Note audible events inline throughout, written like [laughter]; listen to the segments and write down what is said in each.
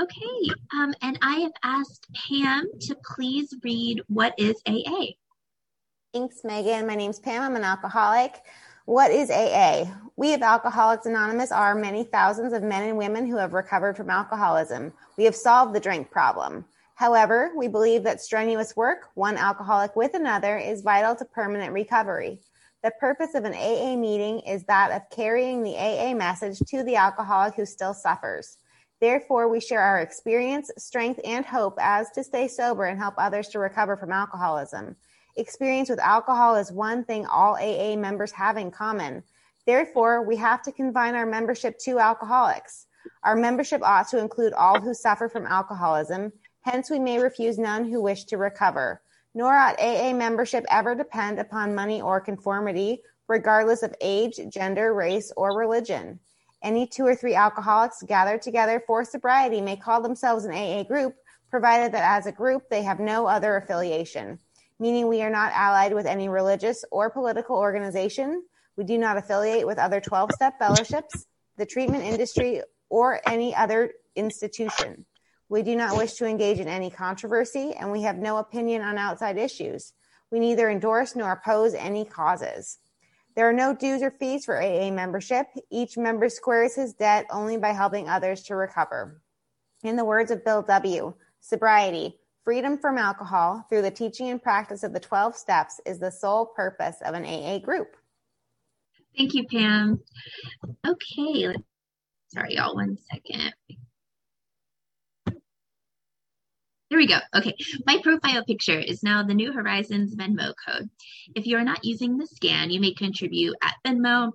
Okay, um, and I have asked Pam to please read what is AA. Thanks, Megan. My name's Pam. I'm an alcoholic. What is AA? We of Alcoholics Anonymous are many thousands of men and women who have recovered from alcoholism. We have solved the drink problem. However, we believe that strenuous work, one alcoholic with another, is vital to permanent recovery. The purpose of an AA meeting is that of carrying the AA message to the alcoholic who still suffers. Therefore, we share our experience, strength, and hope as to stay sober and help others to recover from alcoholism. Experience with alcohol is one thing all AA members have in common. Therefore, we have to confine our membership to alcoholics. Our membership ought to include all who suffer from alcoholism. Hence, we may refuse none who wish to recover. Nor ought AA membership ever depend upon money or conformity, regardless of age, gender, race, or religion. Any two or three alcoholics gathered together for sobriety may call themselves an AA group, provided that as a group they have no other affiliation, meaning we are not allied with any religious or political organization. We do not affiliate with other 12 step fellowships, the treatment industry, or any other institution. We do not wish to engage in any controversy, and we have no opinion on outside issues. We neither endorse nor oppose any causes. There are no dues or fees for AA membership. Each member squares his debt only by helping others to recover. In the words of Bill W., sobriety, freedom from alcohol through the teaching and practice of the 12 steps is the sole purpose of an AA group. Thank you, Pam. Okay, sorry, y'all, one second. Here we go. Okay. My profile picture is now the New Horizons Venmo code. If you're not using the scan, you may contribute at Venmo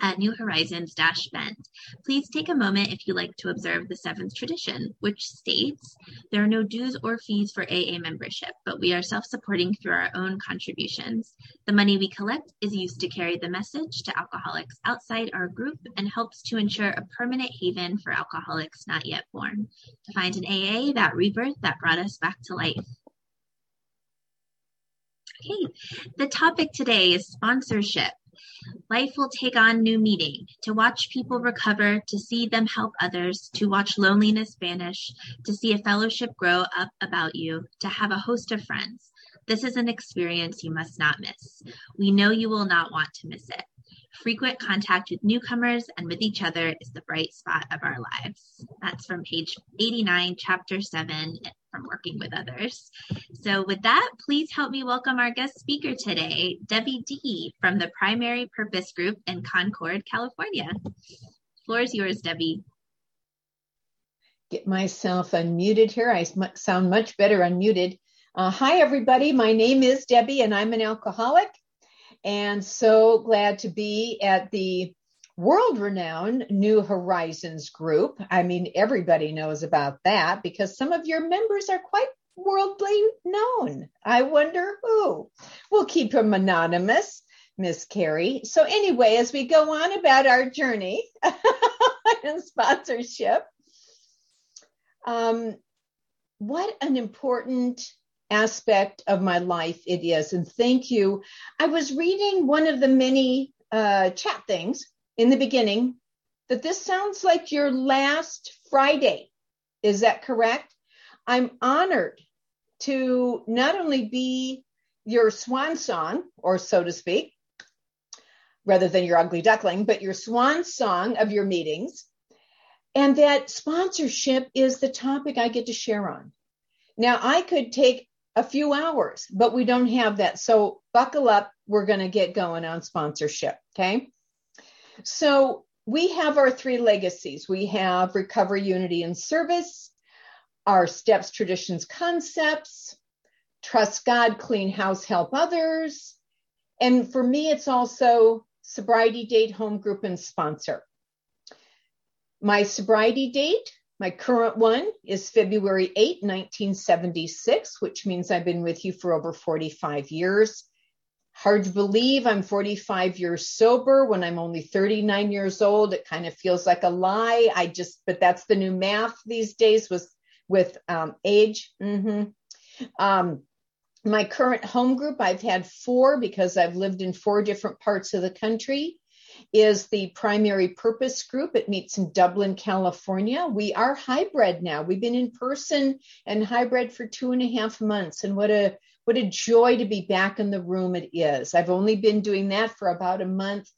at New Horizons Bend. Please take a moment if you like to observe the seventh tradition, which states there are no dues or fees for AA membership, but we are self supporting through our own contributions. The money we collect is used to carry the message to alcoholics outside our group and helps to ensure a permanent haven for alcoholics not yet born. To find an AA, that rebirth that brought us back to life. Okay, the topic today is sponsorship. Life will take on new meaning. To watch people recover, to see them help others, to watch loneliness vanish, to see a fellowship grow up about you, to have a host of friends. This is an experience you must not miss. We know you will not want to miss it. Frequent contact with newcomers and with each other is the bright spot of our lives. That's from page 89, chapter 7 from Working with Others. So, with that, please help me welcome our guest speaker today, Debbie D from the Primary Purpose Group in Concord, California. Floor is yours, Debbie. Get myself unmuted here. I sound much better unmuted. Uh, hi, everybody. My name is Debbie, and I'm an alcoholic and so glad to be at the world renowned New Horizons group. I mean, everybody knows about that because some of your members are quite worldly known. I wonder who. We'll keep them anonymous, Miss Carrie. So, anyway, as we go on about our journey [laughs] and sponsorship, um, what an important aspect of my life it is. And thank you. I was reading one of the many uh, chat things in the beginning that this sounds like your last Friday. Is that correct? I'm honored to not only be your swan song, or so to speak, rather than your ugly duckling, but your swan song of your meetings. And that sponsorship is the topic I get to share on. Now, I could take a few hours, but we don't have that. So buckle up. We're going to get going on sponsorship. Okay. So we have our three legacies. We have recovery, unity, and service, our steps, traditions, concepts, trust God, clean house, help others. And for me, it's also sobriety date, home group, and sponsor. My sobriety date my current one is February 8, 1976, which means I've been with you for over 45 years. Hard to believe I'm 45 years sober when I'm only 39 years old. It kind of feels like a lie. I just, but that's the new math these days with with um, age. Mm-hmm. Um, my current home group, I've had four because I've lived in four different parts of the country. Is the primary purpose group. It meets in Dublin, California. We are hybrid now. We've been in person and hybrid for two and a half months. And what a what a joy to be back in the room it is. I've only been doing that for about a month,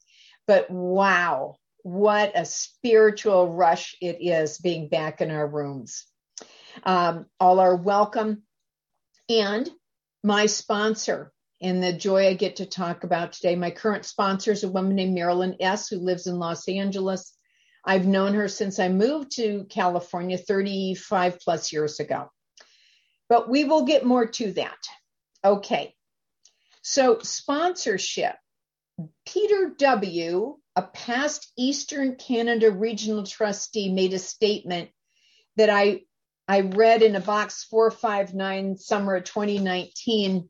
but wow, what a spiritual rush it is being back in our rooms. Um, all are welcome. And my sponsor, and the joy I get to talk about today. My current sponsor is a woman named Marilyn S., who lives in Los Angeles. I've known her since I moved to California 35 plus years ago. But we will get more to that. Okay. So, sponsorship. Peter W., a past Eastern Canada regional trustee, made a statement that I, I read in a box 459 summer of 2019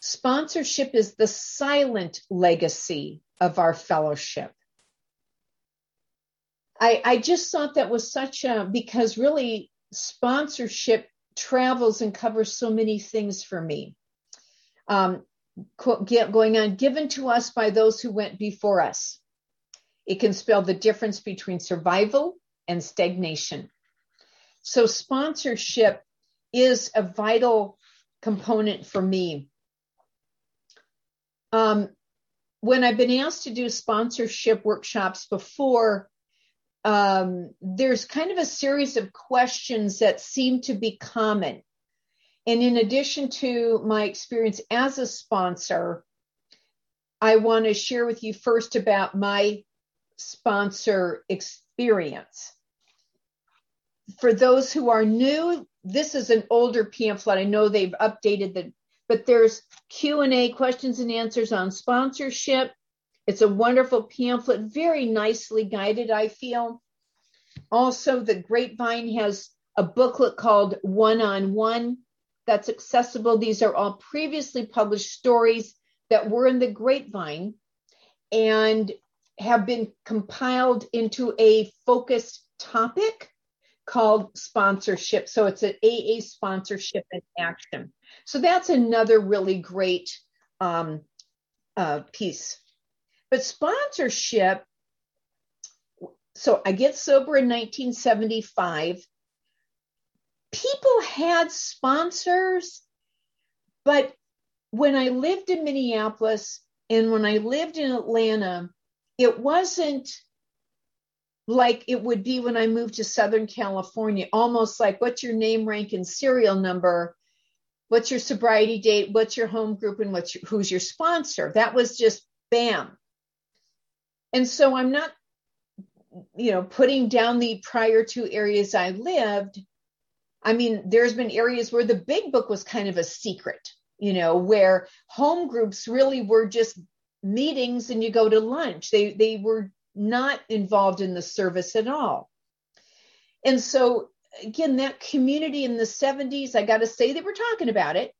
Sponsorship is the silent legacy of our fellowship. I, I just thought that was such a, because really sponsorship travels and covers so many things for me. Um, going on, given to us by those who went before us. It can spell the difference between survival and stagnation. So, sponsorship is a vital component for me um, when I've been asked to do sponsorship workshops before, um, there's kind of a series of questions that seem to be common. And in addition to my experience as a sponsor, I want to share with you first about my sponsor experience. For those who are new, this is an older pamphlet. I know they've updated the but there's Q&A questions and answers on sponsorship. It's a wonderful pamphlet, very nicely guided, I feel. Also, the Grapevine has a booklet called One on One that's accessible. These are all previously published stories that were in the Grapevine and have been compiled into a focused topic called sponsorship. So it's an AA sponsorship in action. So that's another really great um, uh, piece. But sponsorship, so I get sober in 1975. People had sponsors, but when I lived in Minneapolis and when I lived in Atlanta, it wasn't like it would be when I moved to Southern California, almost like what's your name, rank, and serial number? What's your sobriety date? What's your home group? And what's your, who's your sponsor? That was just bam. And so I'm not, you know, putting down the prior two areas I lived. I mean, there's been areas where the big book was kind of a secret, you know, where home groups really were just meetings and you go to lunch. They they were not involved in the service at all. And so, again, that community in the 70s, I got to say, they were talking about it.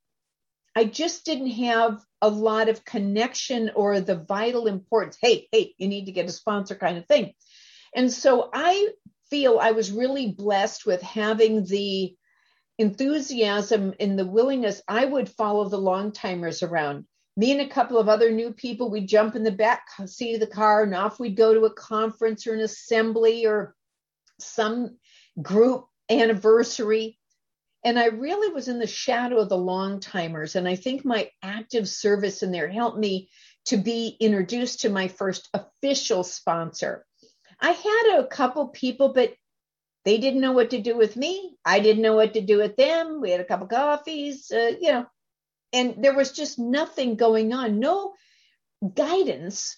I just didn't have a lot of connection or the vital importance. Hey, hey, you need to get a sponsor kind of thing. And so I feel I was really blessed with having the enthusiasm and the willingness. I would follow the long timers around me and a couple of other new people, we'd jump in the back seat of the car and off we'd go to a conference or an assembly or some group anniversary. And I really was in the shadow of the long timers. And I think my active service in there helped me to be introduced to my first official sponsor. I had a couple people, but they didn't know what to do with me. I didn't know what to do with them. We had a couple coffees, uh, you know, and there was just nothing going on, no guidance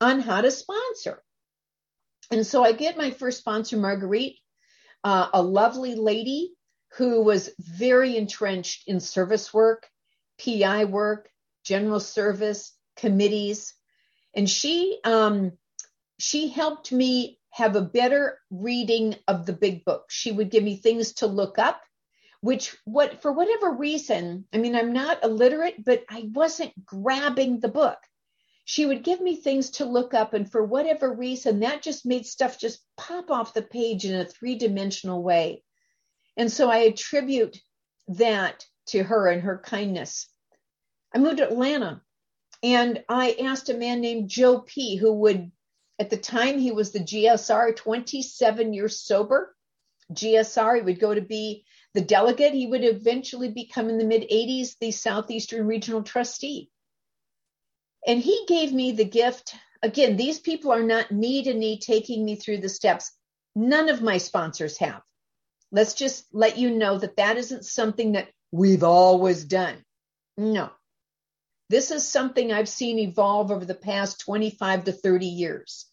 on how to sponsor. And so I get my first sponsor, Marguerite, uh, a lovely lady who was very entrenched in service work, PI work, general service, committees. And she um, she helped me have a better reading of the big book. She would give me things to look up which what for whatever reason, I mean, I'm not illiterate, but I wasn't grabbing the book. She would give me things to look up, and for whatever reason, that just made stuff just pop off the page in a three dimensional way. And so I attribute that to her and her kindness. I moved to Atlanta and I asked a man named Joe P, who would At the time, he was the GSR, 27 years sober. GSR, he would go to be the delegate. He would eventually become in the mid 80s the Southeastern Regional Trustee. And he gave me the gift. Again, these people are not knee to knee taking me through the steps. None of my sponsors have. Let's just let you know that that isn't something that we've always done. No. This is something I've seen evolve over the past 25 to 30 years,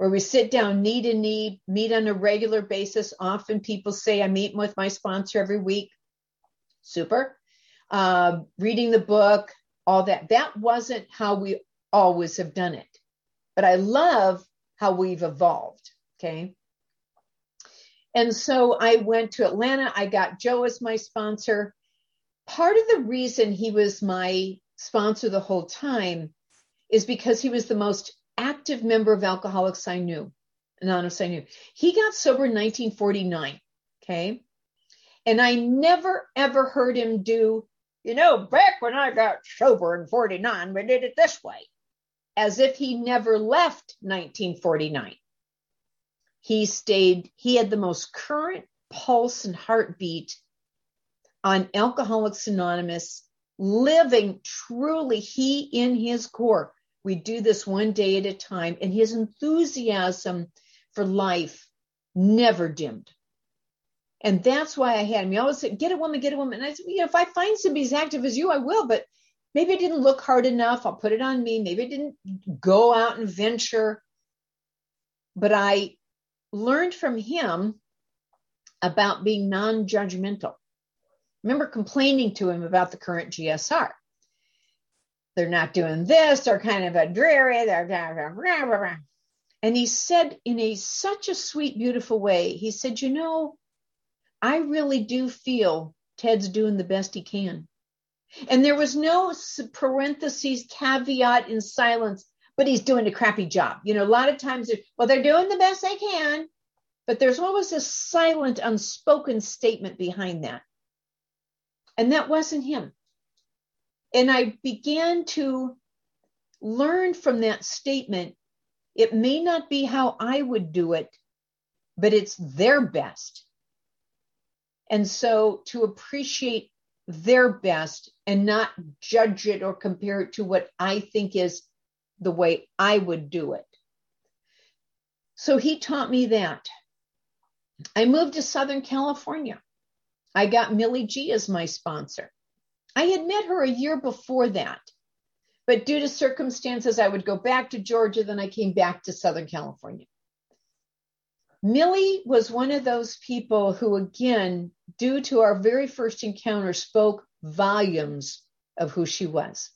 where we sit down knee to knee, meet on a regular basis. Often people say, I meet with my sponsor every week. Super. Uh, reading the book, all that. That wasn't how we always have done it. But I love how we've evolved. Okay. And so I went to Atlanta. I got Joe as my sponsor. Part of the reason he was my sponsor the whole time is because he was the most active member of Alcoholics I knew, Anonymous I knew. He got sober in 1949. Okay. And I never ever heard him do, you know, back when I got sober in 49, we did it this way, as if he never left 1949. He stayed, he had the most current pulse and heartbeat on Alcoholics Anonymous, living truly he in his core. We do this one day at a time, and his enthusiasm for life never dimmed. And that's why I had him. He always said, get a woman, get a woman. And I said, you know, if I find somebody as active as you, I will, but maybe I didn't look hard enough. I'll put it on me. Maybe I didn't go out and venture. But I learned from him about being non judgmental. Remember complaining to him about the current GSR. They're not doing this, they're kind of a dreary, they're blah, blah, blah, and he said in a such a sweet, beautiful way, he said, you know, I really do feel Ted's doing the best he can. And there was no parentheses, caveat in silence but he's doing a crappy job. You know, a lot of times, well, they're doing the best they can, but there's always a silent, unspoken statement behind that. And that wasn't him. And I began to learn from that statement it may not be how I would do it, but it's their best. And so to appreciate their best and not judge it or compare it to what I think is the way I would do it. So he taught me that. I moved to Southern California. I got Millie G as my sponsor. I had met her a year before that, but due to circumstances, I would go back to Georgia, then I came back to Southern California. Millie was one of those people who, again, due to our very first encounter, spoke volumes of who she was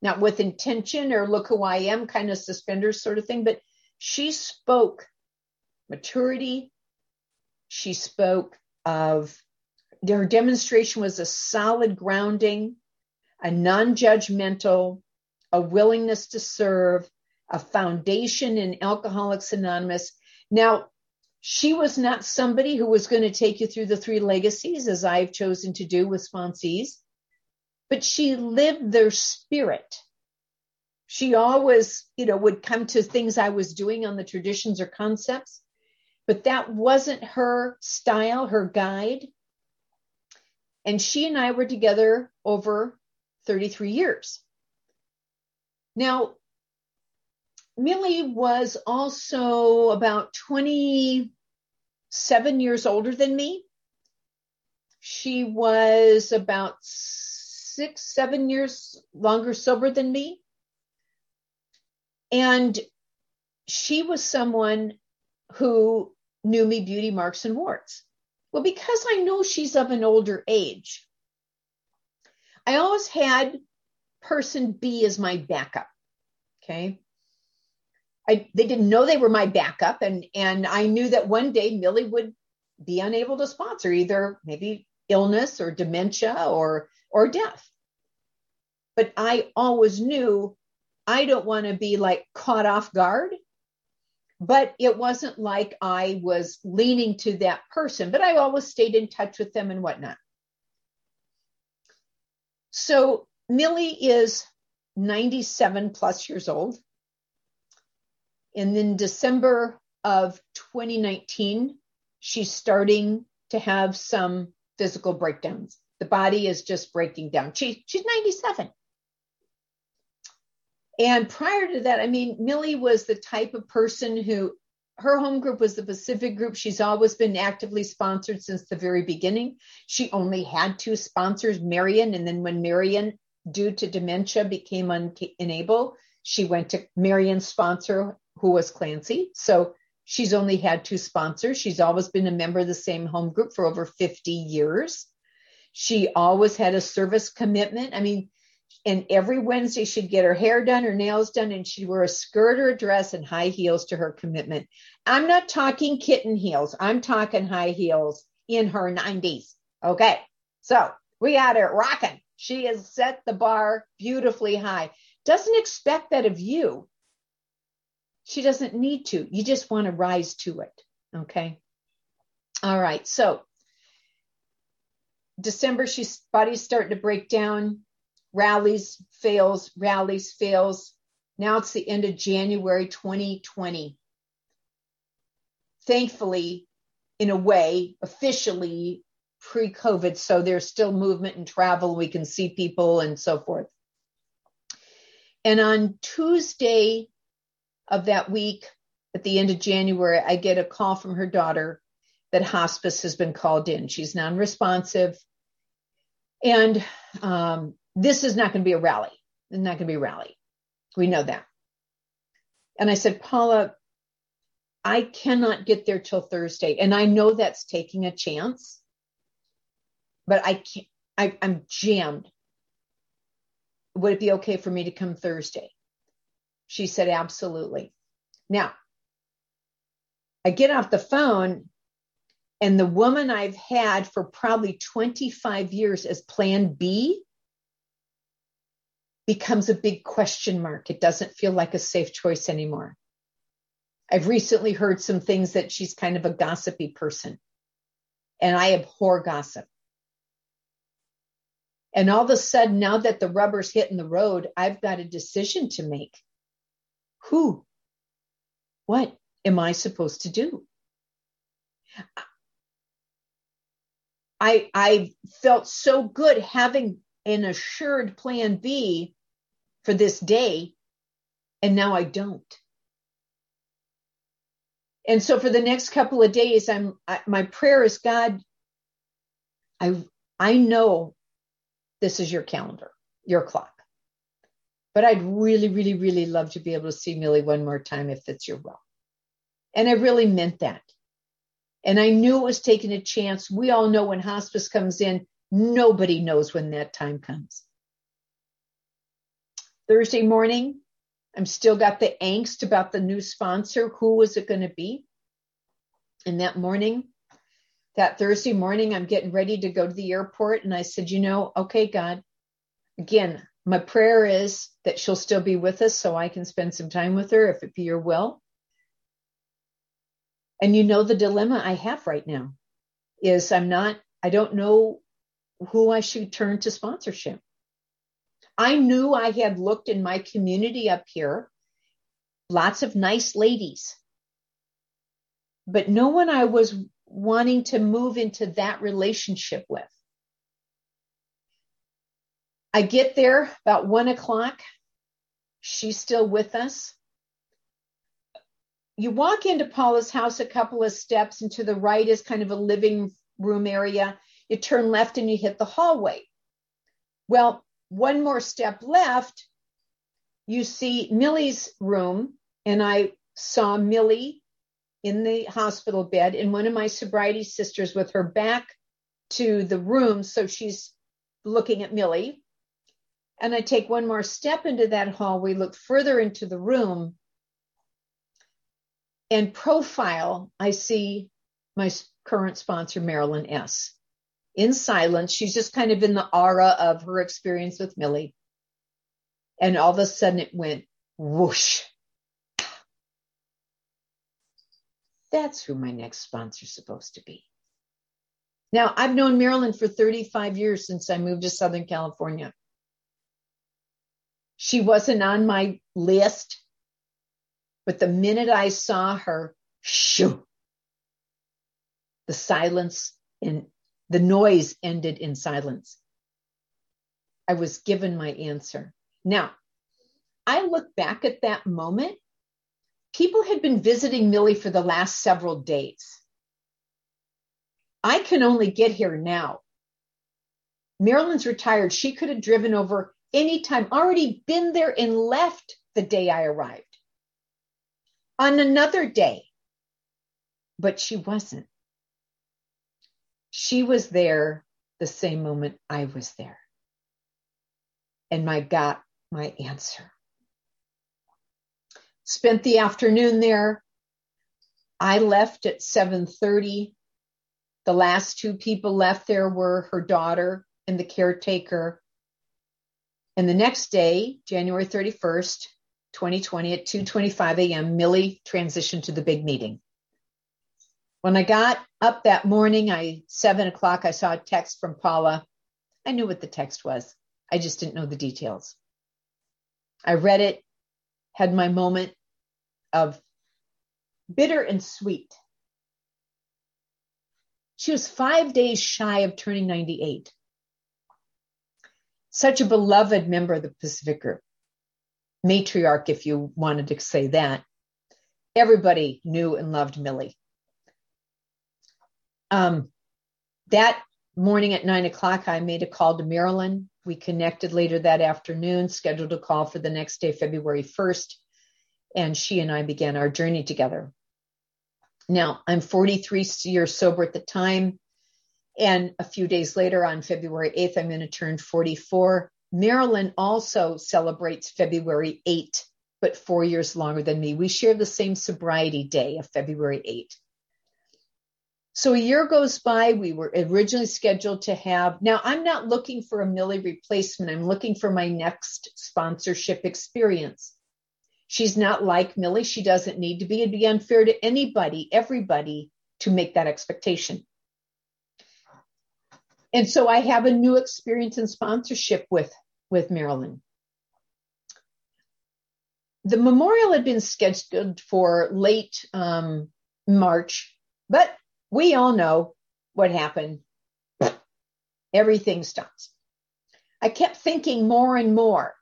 not with intention or look who I am kind of suspenders sort of thing, but she spoke maturity. She spoke of her demonstration was a solid grounding, a non judgmental, a willingness to serve, a foundation in Alcoholics Anonymous. Now, she was not somebody who was going to take you through the three legacies as I've chosen to do with sponsees but she lived their spirit. She always, you know, would come to things I was doing on the traditions or concepts, but that wasn't her style, her guide. And she and I were together over 33 years. Now, Millie was also about 27 years older than me. She was about six, seven years longer sober than me. And she was someone who knew me beauty marks and warts. Well, because I know she's of an older age, I always had person B as my backup. Okay. I, they didn't know they were my backup and and I knew that one day Millie would be unable to sponsor either maybe illness or dementia or or death. But I always knew I don't want to be like caught off guard. But it wasn't like I was leaning to that person, but I always stayed in touch with them and whatnot. So Millie is 97 plus years old. And then December of 2019, she's starting to have some physical breakdowns. The body is just breaking down. She, she's 97. And prior to that, I mean, Millie was the type of person who her home group was the Pacific group. She's always been actively sponsored since the very beginning. She only had two sponsors, Marion, and then when Marion, due to dementia, became unable, she went to Marion's sponsor, who was Clancy. So she's only had two sponsors. She's always been a member of the same home group for over 50 years. She always had a service commitment. I mean, and every Wednesday she'd get her hair done, her nails done, and she'd wear a skirt or a dress and high heels to her commitment. I'm not talking kitten heels. I'm talking high heels in her 90s. Okay. So we got her rocking. She has set the bar beautifully high. Doesn't expect that of you. She doesn't need to. You just want to rise to it. Okay. All right. So December, she's body's starting to break down rallies, fails, rallies, fails. Now it's the end of January 2020. Thankfully, in a way, officially pre COVID, so there's still movement and travel. We can see people and so forth. And on Tuesday of that week, at the end of January, I get a call from her daughter that hospice has been called in. She's non responsive. And um, this is not going to be a rally. It's not going to be a rally. We know that. And I said, Paula, I cannot get there till Thursday. And I know that's taking a chance, but I can't, I, I'm jammed. Would it be okay for me to come Thursday? She said, absolutely. Now, I get off the phone and the woman I've had for probably 25 years as plan B becomes a big question mark. It doesn't feel like a safe choice anymore. I've recently heard some things that she's kind of a gossipy person, and I abhor gossip. And all of a sudden, now that the rubber's hitting the road, I've got a decision to make. Who? What am I supposed to do? I I felt so good having an assured plan B for this day, and now I don't. And so for the next couple of days, I'm I, my prayer is God. I I know this is your calendar, your clock, but I'd really, really, really love to be able to see Millie one more time if it's your will. And I really meant that. And I knew it was taking a chance. We all know when hospice comes in, nobody knows when that time comes. Thursday morning, I'm still got the angst about the new sponsor. Who was it going to be? And that morning, that Thursday morning, I'm getting ready to go to the airport. And I said, you know, okay, God, again, my prayer is that she'll still be with us so I can spend some time with her if it be your will. And you know, the dilemma I have right now is I'm not, I don't know who I should turn to sponsorship. I knew I had looked in my community up here, lots of nice ladies, but no one I was wanting to move into that relationship with. I get there about one o'clock. She's still with us. You walk into Paula's house a couple of steps, and to the right is kind of a living room area. You turn left and you hit the hallway. Well, one more step left, you see Millie's room, and I saw Millie in the hospital bed, and one of my sobriety sisters with her back to the room, so she's looking at Millie. And I take one more step into that hallway, look further into the room, and profile, I see my current sponsor, Marilyn S in silence. She's just kind of in the aura of her experience with Millie. And all of a sudden it went whoosh. That's who my next sponsor's supposed to be. Now, I've known Marilyn for 35 years since I moved to Southern California. She wasn't on my list, But the minute I saw her, shoo, the silence and the noise ended in silence. I was given my answer. Now, I look back at that moment. People had been visiting Millie for the last several days. I can only get here now. Marilyn's retired. She could have driven over anytime, already been there and left the day I arrived. On another day. But she wasn't. She was there the same moment I was there. And I got my answer. Spent the afternoon there. I left at 7:30. The last two people left there were her daughter and the caretaker. And the next day, January 31st, 2020 at 2:25 a.m., Millie transitioned to the big meeting. When I got up that morning, I seven o'clock, I saw a text from Paula. I knew what the text was. I just didn't know the details. I read it, had my moment of bitter and sweet. She was five days shy of turning 98. Such a beloved member of the Pacific Group, matriarch, if you wanted to say that. Everybody knew and loved Millie. Um, that morning at nine o'clock, I made a call to Marilyn. We connected later that afternoon, scheduled a call for the next day, February 1st, and she and I began our journey together. Now, I'm 43 years sober at the time, and a few days later, on February 8th, I'm going to turn 44. Marilyn also celebrates February 8th, but four years longer than me. We share the same sobriety day of February 8th. So a year goes by. We were originally scheduled to have, now I'm not looking for a Millie replacement. I'm looking for my next sponsorship experience. She's not like Millie. She doesn't need to be. It'd be unfair to anybody, everybody to make that expectation. And so I have a new experience in sponsorship with, with Marilyn. The memorial had been scheduled for late um, March, but we all know what happened. Everything stops. I kept thinking more and more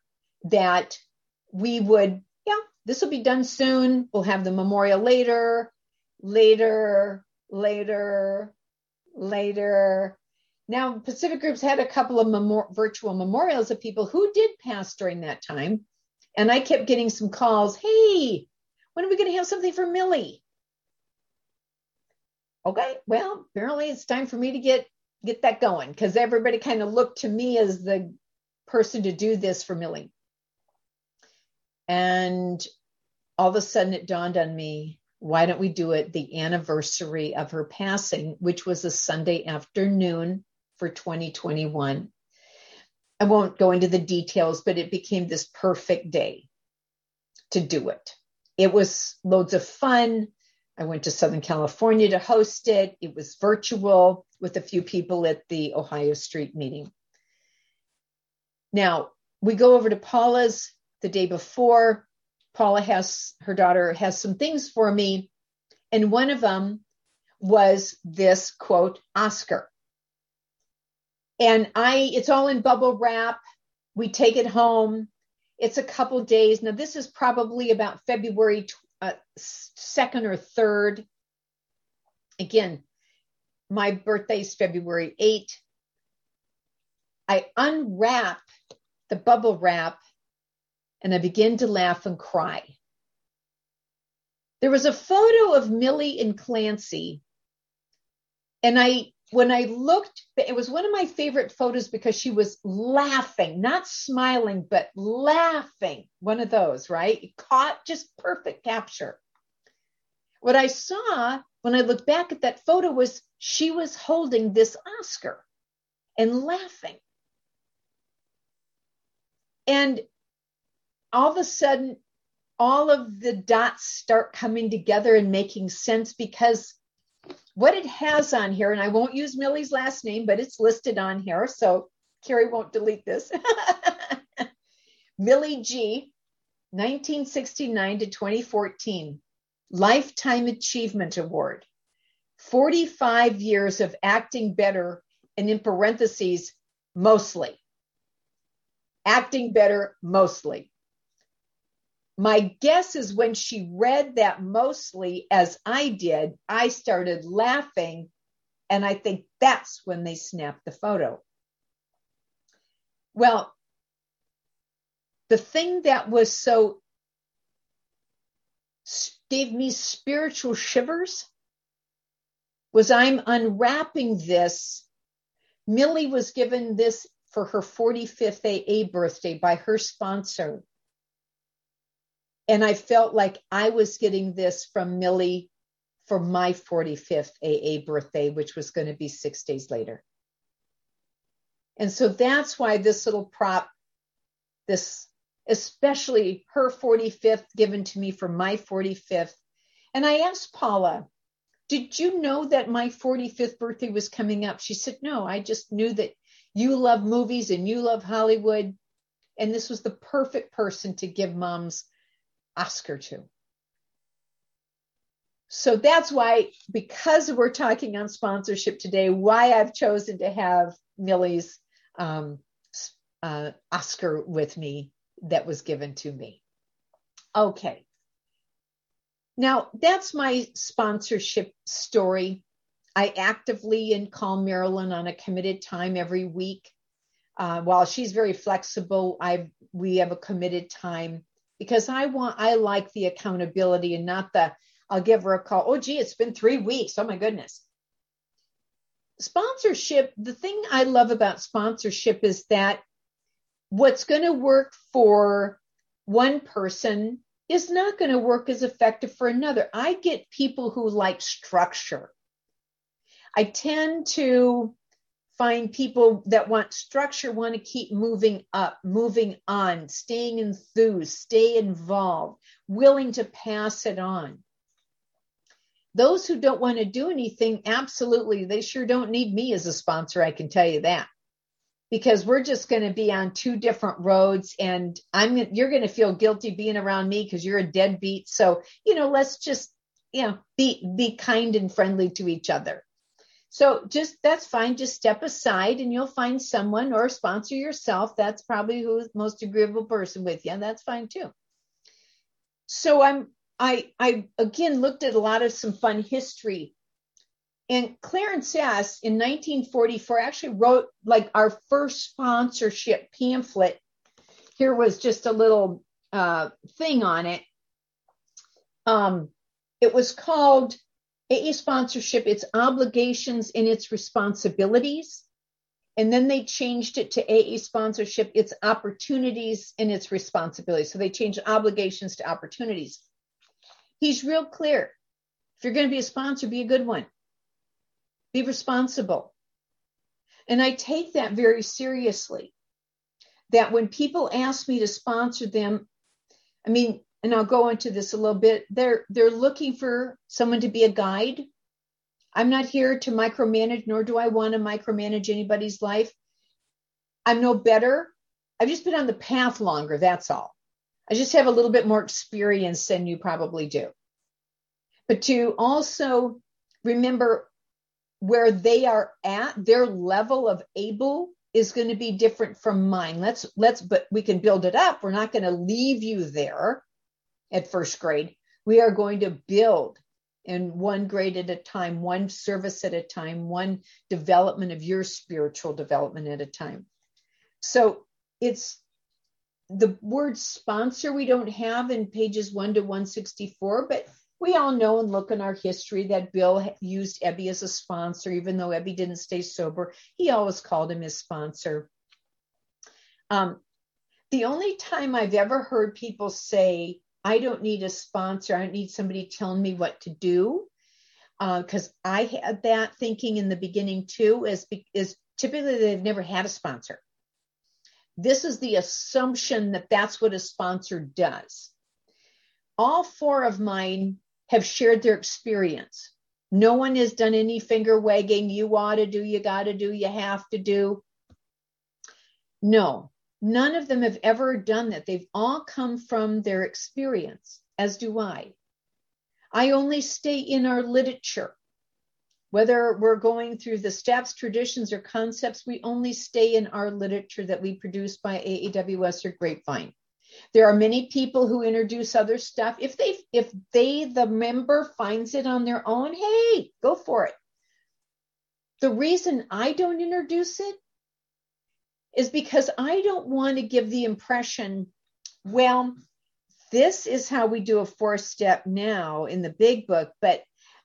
that we would, yeah, this will be done soon. We'll have the memorial later, later, later, later. Now, Pacific Groups had a couple of memor- virtual memorials of people who did pass during that time. And I kept getting some calls. Hey, when are we going to have something for Millie? Okay, well, apparently it's time for me to get get that going because everybody kind of looked to me as the person to do this for Millie. And all of a sudden it dawned on me, why don't we do it the anniversary of her passing, which was a Sunday afternoon for 2021. I won't go into the details, but it became this perfect day to do it. It was loads of fun. I went to Southern California to host it. It was virtual with a few people at the Ohio Street meeting. Now we go over to Paula's the day before. Paula has her daughter has some things for me, and one of them was this quote Oscar. And I, it's all in bubble wrap. We take it home. It's a couple days. Now, this is probably about February uh, second or third. Again, my birthday is February 8. I unwrap the bubble wrap and I begin to laugh and cry. There was a photo of Millie and Clancy, and I when I looked, it was one of my favorite photos because she was laughing, not smiling, but laughing. One of those, right? Caught just perfect capture. What I saw when I looked back at that photo was she was holding this Oscar and laughing. And all of a sudden, all of the dots start coming together and making sense because what it has on here, and I won't use Millie's last name, but it's listed on here, so Carrie won't delete this. [laughs] Millie G 1969 to 2014, Lifetime Achievement Award. 45 years of acting better, and in parentheses, mostly. Acting better, mostly. My guess is when she read that mostly as I did, I started laughing. And I think that's when they snapped the photo. Well, the thing that was so gave me spiritual shivers was I'm unwrapping this. Millie was given this for her 45th AA birthday by her sponsor. And I felt like I was getting this from Millie for my 45th AA birthday, which was going to be six days later. And so that's why this little prop, this especially her 45th given to me for my 45th. And I asked Paula, did you know that my 45th birthday was coming up? She said, no, I just knew that you love movies and you love Hollywood. And this was the perfect person to give mom's Oscar to. So that's why, because we're talking on sponsorship today, why I've chosen to have Millie's um, uh, Oscar with me that was given to me. Okay. Now, that's my sponsorship story. I actively in call Marilyn on a committed time every week. Uh, while she's very flexible, I we have a committed time because I want I like the accountability and not the I'll give her a call. Oh, gee, it's been three weeks. Oh my goodness. Sponsorship. The thing I love about sponsorship is that what's going to work for one person is not going to work as effective for another. I get people who like structure. I tend to find people that want structure, want to keep moving up, moving on, staying enthused, stay involved, willing to pass it on. Those who don't want to do anything, absolutely, they sure don't need me as a sponsor. I can tell you that because we're just going to be on two different roads and I'm you're going to feel guilty being around me because you're a deadbeat. So, you know, let's just, you know, be be kind and friendly to each other. So just that's fine. Just step aside and you'll find someone or sponsor yourself. That's probably who's most agreeable person with you. That's fine too. So I'm I I again looked at a lot of some fun history and Clarence S. in 1944 actually wrote like our first sponsorship pamphlet. Here was just a little uh, thing on it. Um, it was called AA sponsorship, its obligations and its responsibilities. And then they changed it to AA sponsorship, its opportunities and its responsibilities. So they changed obligations to opportunities. He's real clear. If you're going to be a sponsor, be a good one be responsible. And I take that very seriously. That when people ask me to sponsor them, I mean, and I'll go into this a little bit, they're they're looking for someone to be a guide. I'm not here to micromanage, nor do I want to micromanage anybody's life. I'm no better. I've just been on the path longer, that's all. I just have a little bit more experience than you probably do. But to also remember where they are at, their level of able is going to be different from mine. Let's let's but we can build it up. We're not going to leave you there at first grade. We are going to build in one grade at a time, one service at a time, one development of your spiritual development at a time. So it's the word sponsor we don't have in pages 1 to 164, but we all know and look in our history that Bill used Ebby as a sponsor, even though Ebby didn't stay sober. He always called him his sponsor. Um, the only time I've ever heard people say, I don't need a sponsor, I don't need somebody telling me what to do, because uh, I had that thinking in the beginning too, is, is typically they've never had a sponsor. This is the assumption that that's what a sponsor does. All four of mine have shared their experience. No one has done any finger wagging. You ought to do, you got to do, you have to do. No, None of them have ever done that. They've all come from their experience, as do I. I only stay in our literature. Whether we're going through the steps, traditions, or concepts, we only stay in our literature that we produce by AAWS or Grapevine. There are many people who introduce other stuff. If they if they the member finds it on their own, hey, go for it. The reason I don't introduce it is because I don't want to give the impression, well, this is how we do a four step now in the big book, but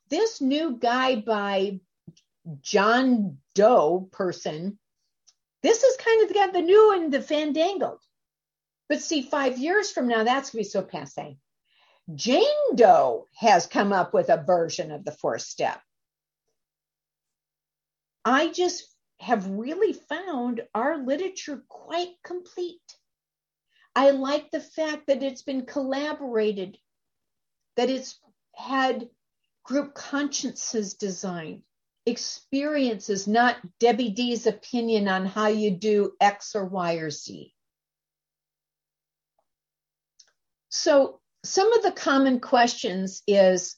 this new guy by John Doe person, this is kind of the, the new and the fandangled. But see, five years from now, that's going to be so passe. Jane Doe has come up with a version of the four step. I just have really found our literature quite complete. I like the fact that it's been collaborated, that it's had group consciences designed, experiences, not Debbie D's opinion on how you do X or Y or Z. So, some of the common questions is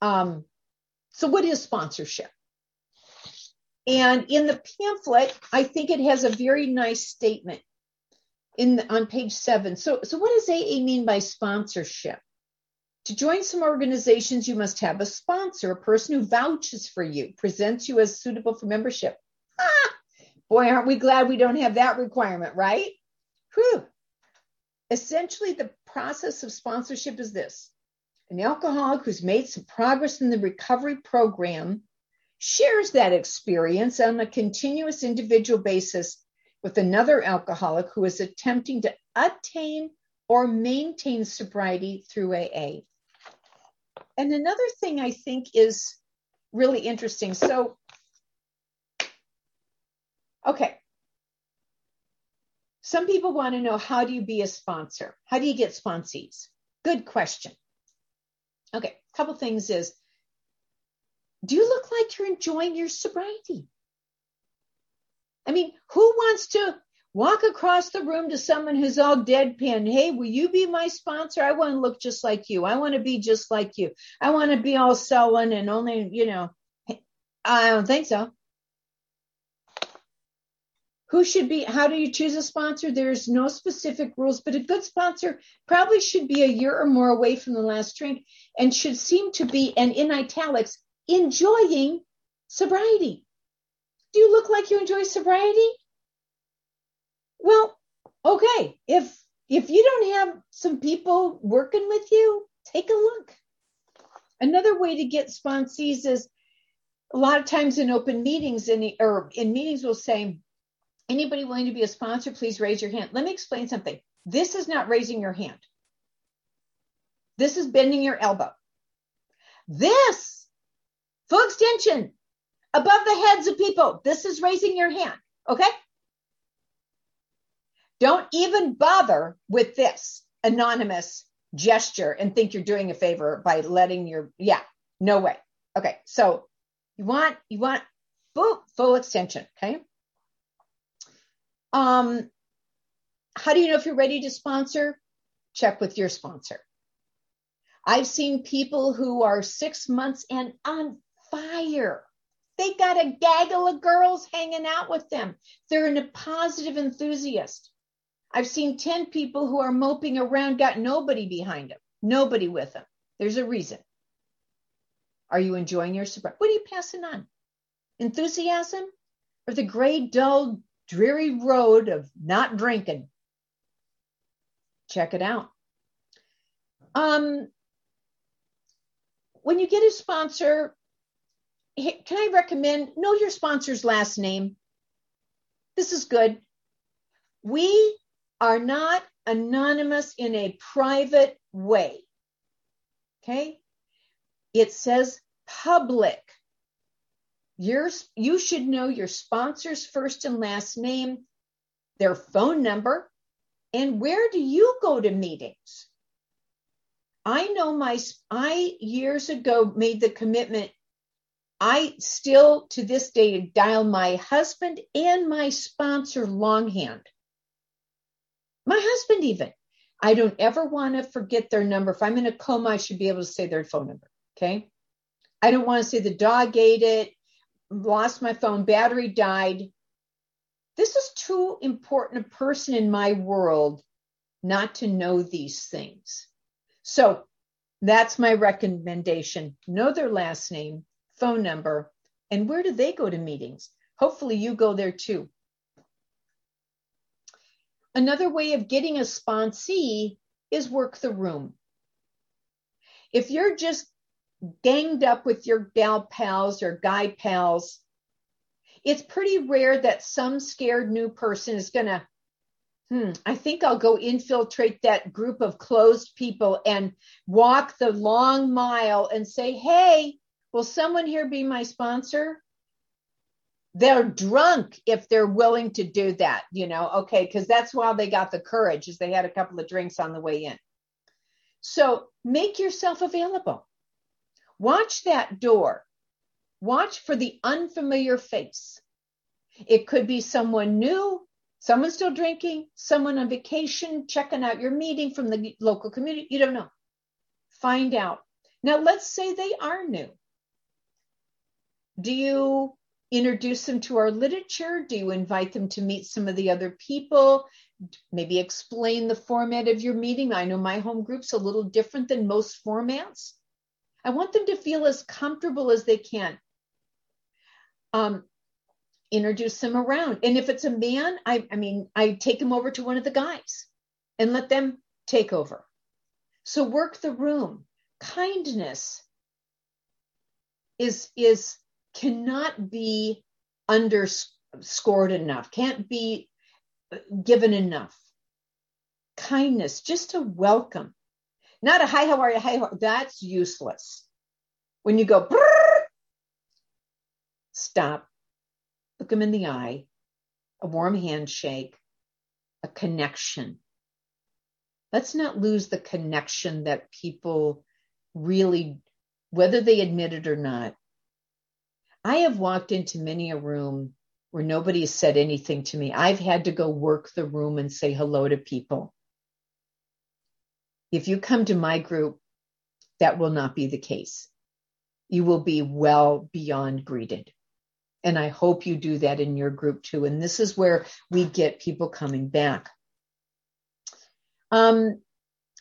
um, so, what is sponsorship? And in the pamphlet, I think it has a very nice statement in on page seven. So, so what does AA mean by sponsorship? To join some organizations, you must have a sponsor, a person who vouches for you, presents you as suitable for membership. Ah, boy, aren't we glad we don't have that requirement, right? Whew. Essentially, the process of sponsorship is this an alcoholic who's made some progress in the recovery program shares that experience on a continuous individual basis with another alcoholic who is attempting to attain or maintain sobriety through AA. And another thing I think is really interesting. So, okay. Some people want to know how do you be a sponsor? How do you get sponsees? Good question. Okay, a couple things is do you look like you're enjoying your sobriety? I mean, who wants to walk across the room to someone who's all deadpan? Hey, will you be my sponsor? I want to look just like you. I want to be just like you. I want to be all sullen and only, you know, I don't think so. Who should be, how do you choose a sponsor? There's no specific rules, but a good sponsor probably should be a year or more away from the last drink and should seem to be, and in italics, enjoying sobriety. Do you look like you enjoy sobriety? Well, okay. If if you don't have some people working with you, take a look. Another way to get sponsees is a lot of times in open meetings in the, or in meetings we'll say, anybody willing to be a sponsor, please raise your hand. Let me explain something. This is not raising your hand. This is bending your elbow. This Full extension above the heads of people. This is raising your hand. Okay. Don't even bother with this anonymous gesture and think you're doing a favor by letting your, yeah, no way. Okay. So you want, you want boom, full extension. Okay. Um, how do you know if you're ready to sponsor? Check with your sponsor. I've seen people who are six months and on fire. They got a gaggle of girls hanging out with them. They're a positive enthusiast. I've seen 10 people who are moping around, got nobody behind them, nobody with them. There's a reason. Are you enjoying your sobriety? What are you passing on? Enthusiasm or the gray, dull, dreary road of not drinking? Check it out. Um, when you get a sponsor, can I recommend know your sponsor's last name? This is good. We are not anonymous in a private way. Okay? It says public. Yours, you should know your sponsor's first and last name, their phone number, and where do you go to meetings? I know my, I years ago made the commitment I still to this day dial my husband and my sponsor longhand. My husband, even. I don't ever want to forget their number. If I'm in a coma, I should be able to say their phone number. Okay. I don't want to say the dog ate it, lost my phone, battery died. This is too important a person in my world not to know these things. So that's my recommendation. Know their last name, phone number, and where do they go to meetings? Hopefully, you go there too. Another way of getting a sponsee is work the room. If you're just ganged up with your gal pals or guy pals, it's pretty rare that some scared new person is going to, hmm, I think I'll go infiltrate that group of closed people and walk the long mile and say, hey, will someone here be my sponsor? they're drunk if they're willing to do that, you know, okay, because that's why they got the courage, is they had a couple of drinks on the way in. So make yourself available. Watch that door. Watch for the unfamiliar face. It could be someone new, someone still drinking, someone on vacation, checking out your meeting from the local community. You don't know. Find out. Now, let's say they are new. Do you introduce them to our literature? Do you invite them to meet some of the other people? Maybe explain the format of your meeting. I know my home group's a little different than most formats. I want them to feel as comfortable as they can. Um, introduce them around. And if it's a man, I, I mean, I take him over to one of the guys and let them take over. So work the room. Kindness is is cannot be underscored enough, can't be given enough. Kindness, just a welcome, not a hi, how are you? Hi, how, that's useless. When you go, stop, look them in the eye, a warm handshake, a connection. Let's not lose the connection that people really, whether they admit it or not, I have walked into many a room where nobody has said anything to me. I've had to go work the room and say hello to people. If you come to my group, that will not be the case. You will be well beyond greeted. And I hope you do that in your group too. And this is where we get people coming back. Um,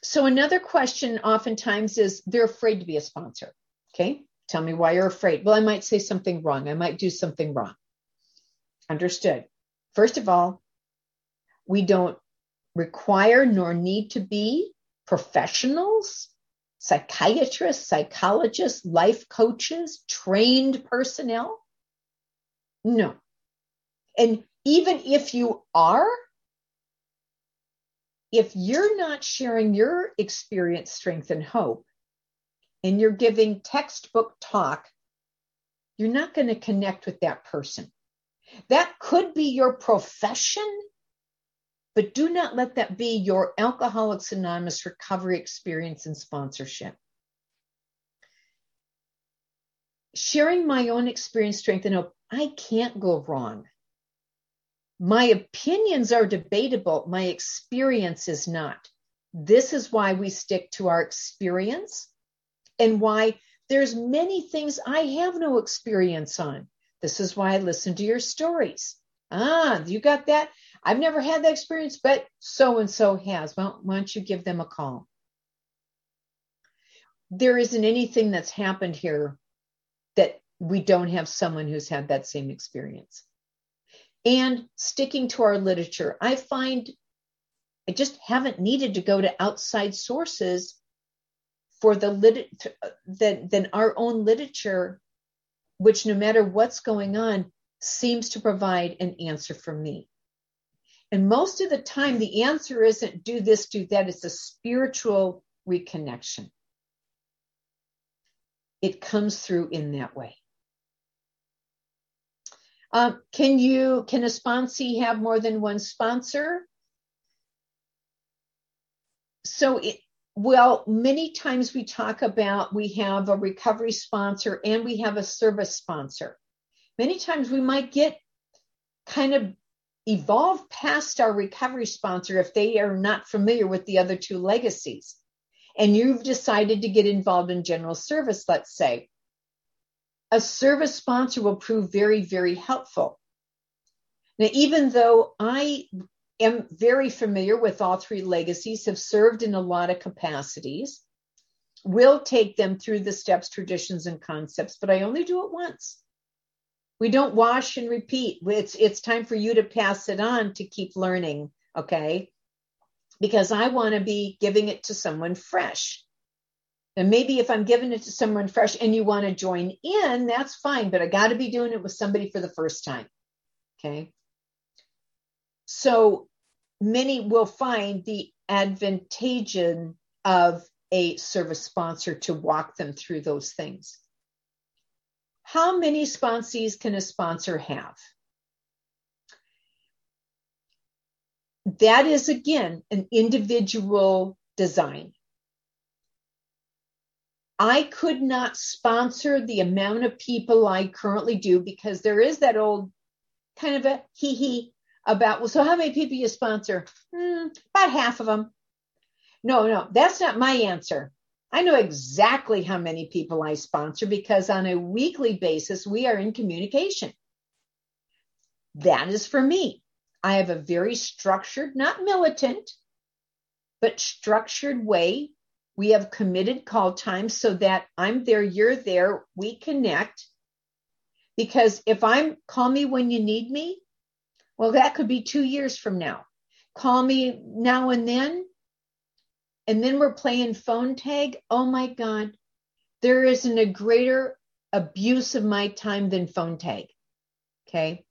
so another question oftentimes is they're afraid to be a sponsor. Okay. Tell me why you're afraid. Well, I might say something wrong. I might do something wrong. Understood. First of all, we don't require nor need to be professionals, psychiatrists, psychologists, life coaches, trained personnel. No. And even if you are, if you're not sharing your experience, strength, and hope, and you're giving textbook talk, you're not going to connect with that person. That could be your profession, but do not let that be your Alcoholics Anonymous recovery experience and sponsorship. Sharing my own experience, strength, and hope, I can't go wrong. My opinions are debatable, my experience is not. This is why we stick to our experience and why there's many things I have no experience on. This is why I listen to your stories. Ah, you got that? I've never had that experience, but so and so has. Well, why don't you give them a call? There isn't anything that's happened here that we don't have someone who's had that same experience. And sticking to our literature, I find I just haven't needed to go to outside sources for the lit than, than our own literature, which no matter what's going on, seems to provide an answer for me. And most of the time, the answer isn't do this, do that. It's a spiritual reconnection. It comes through in that way. Um, can you can a sponsee have more than one sponsor? So it, well, many times we talk about we have a recovery sponsor and we have a service sponsor. Many times we might get kind of evolve past our recovery sponsor if they are not familiar with the other two legacies. And you've decided to get involved in general service, let's say. A service sponsor will prove very, very helpful. Now, even though I am very familiar with all three legacies, have served in a lot of capacities, We'll take them through the steps, traditions, and concepts, but I only do it once. We don't wash and repeat. It's it's time for you to pass it on to keep learning, okay? Because I want to be giving it to someone fresh. And maybe if I'm giving it to someone fresh and you want to join in, that's fine, but I got to be doing it with somebody for the first time. Okay. So many will find the advantage of a service sponsor to walk them through those things. How many sponsees can a sponsor have? That is again an individual design. I could not sponsor the amount of people I currently do because there is that old kind of a hee hee about, well, so how many people you sponsor? Hmm, about half of them. No, no, that's not my answer. I know exactly how many people I sponsor because on a weekly basis, we are in communication. That is for me. I have a very structured, not militant, but structured way. We have committed call times so that I'm there, you're there, we connect. Because if I'm call me when you need me, well, that could be two years from now. Call me now and then. And then we're playing phone tag. Oh my God. There isn't a greater abuse of my time than phone tag. Okay.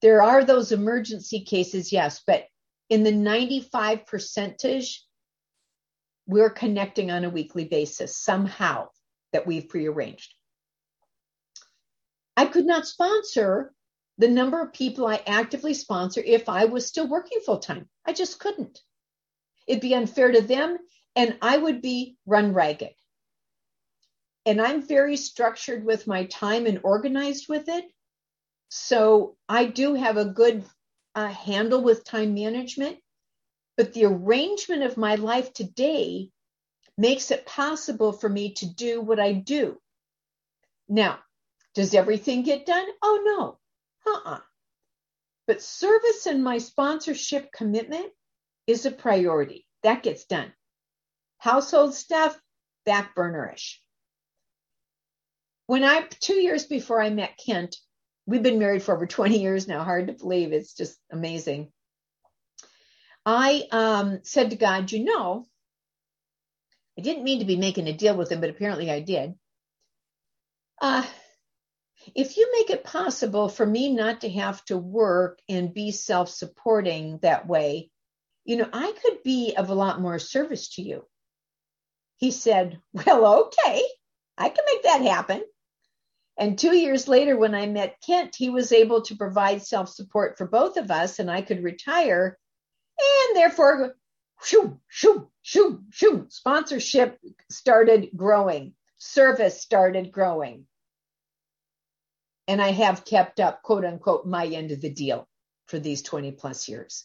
There are those emergency cases, yes, but in the 95 percentage, we're connecting on a weekly basis somehow that we've prearranged. I could not sponsor the number of people I actively sponsor if I was still working full time. I just couldn't. It'd be unfair to them, and I would be run ragged. And I'm very structured with my time and organized with it. So I do have a good uh, handle with time management. But the arrangement of my life today makes it possible for me to do what I do. Now, does everything get done? Oh, no. Uh-uh. But service and my sponsorship commitment is a priority. That gets done. Household stuff, back burnerish. When I, two years before I met Kent, we've been married for over 20 years now. Hard to believe. It's just amazing. I um, said to God, you know, I didn't mean to be making a deal with him, but apparently I did. Uh, if you make it possible for me not to have to work and be self supporting that way, you know, I could be of a lot more service to you. He said, Well, okay, I can make that happen. And two years later, when I met Kent, he was able to provide self support for both of us, and I could retire. And therefore, shoo, shoo, shoo, shoo, sponsorship started growing, service started growing and I have kept up, quote unquote, my end of the deal for these 20 plus years.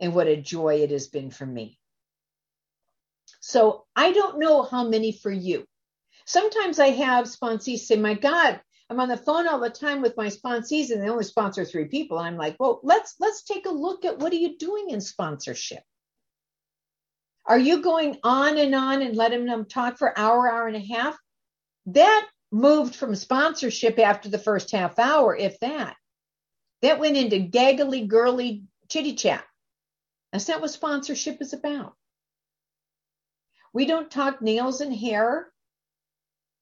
And what a joy it has been for me. So I don't know how many for you. Sometimes I have sponsees say, my God, I'm on the phone all the time with my sponsees and they only sponsor three people. I'm like, well, let's let's take a look at what are you doing in sponsorship? Are you going on and on and letting them talk for hour, hour and a half? That moved from sponsorship after the first half hour, if that. That went into gaggly, girly chitty chat. That's not what sponsorship is about. We don't talk nails and hair.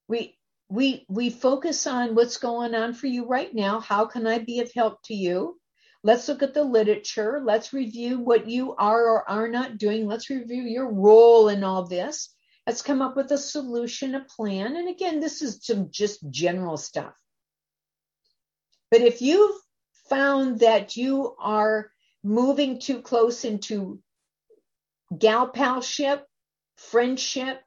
We we we focus on what's going on for you right now. How can I be of help to you? Let's look at the literature. Let's review what you are or are not doing. Let's review your role in all this. Let's come up with a solution, a plan. And again, this is some just general stuff. But if you've found that you are moving too close into gal palship, friendship,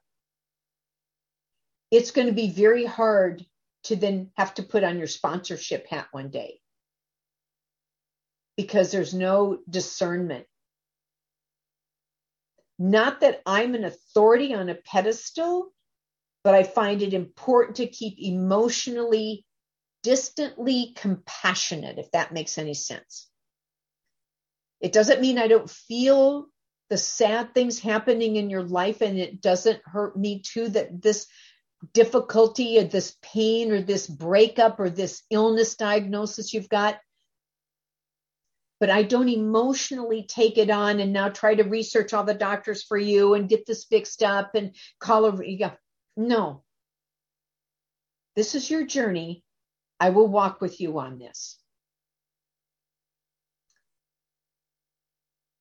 it's going to be very hard to then have to put on your sponsorship hat one day. because there's no discernment. Not that I'm an authority on a pedestal, but I find it important to keep emotionally distantly compassionate, if that makes any sense. It doesn't mean I don't feel the sad things happening in your life and it doesn't hurt me too that this difficulty or this pain or this breakup or this illness diagnosis you've got but I don't emotionally take it on and now try to research all the doctors for you and get this fixed up and call over. Yeah. No. This is your journey. I will walk with you on this.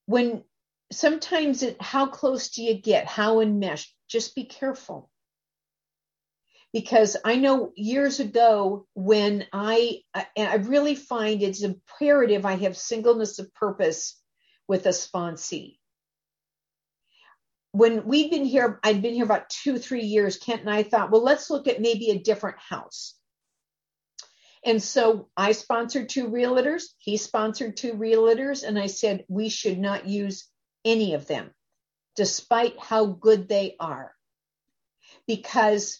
When sometimes it, how close do you get? How enmeshed? Just be careful. Because I know years ago when I, I really find it's imperative I have singleness of purpose with a sponsee. When we'd been here, I'd been here about two, three years, Kent and I thought, well, let's look at maybe a different house. And so I sponsored two realtors. He sponsored two realtors. And I said, we should not use any of them, despite how good they are, because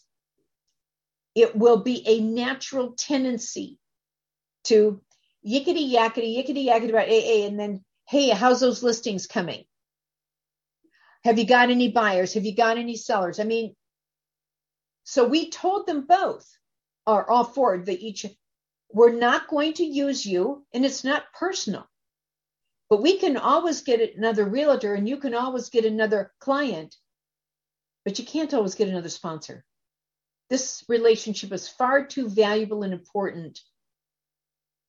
it will be a natural tendency to yickety yakety, yickety yakety about AA, and then, hey, how's those listings coming? Have you got any buyers? Have you got any sellers? I mean, so we told them both, or all four, that each, we're not going to use you, and it's not personal. But we can always get another realtor and you can always get another client, but you can't always get another sponsor. This relationship is far too valuable and important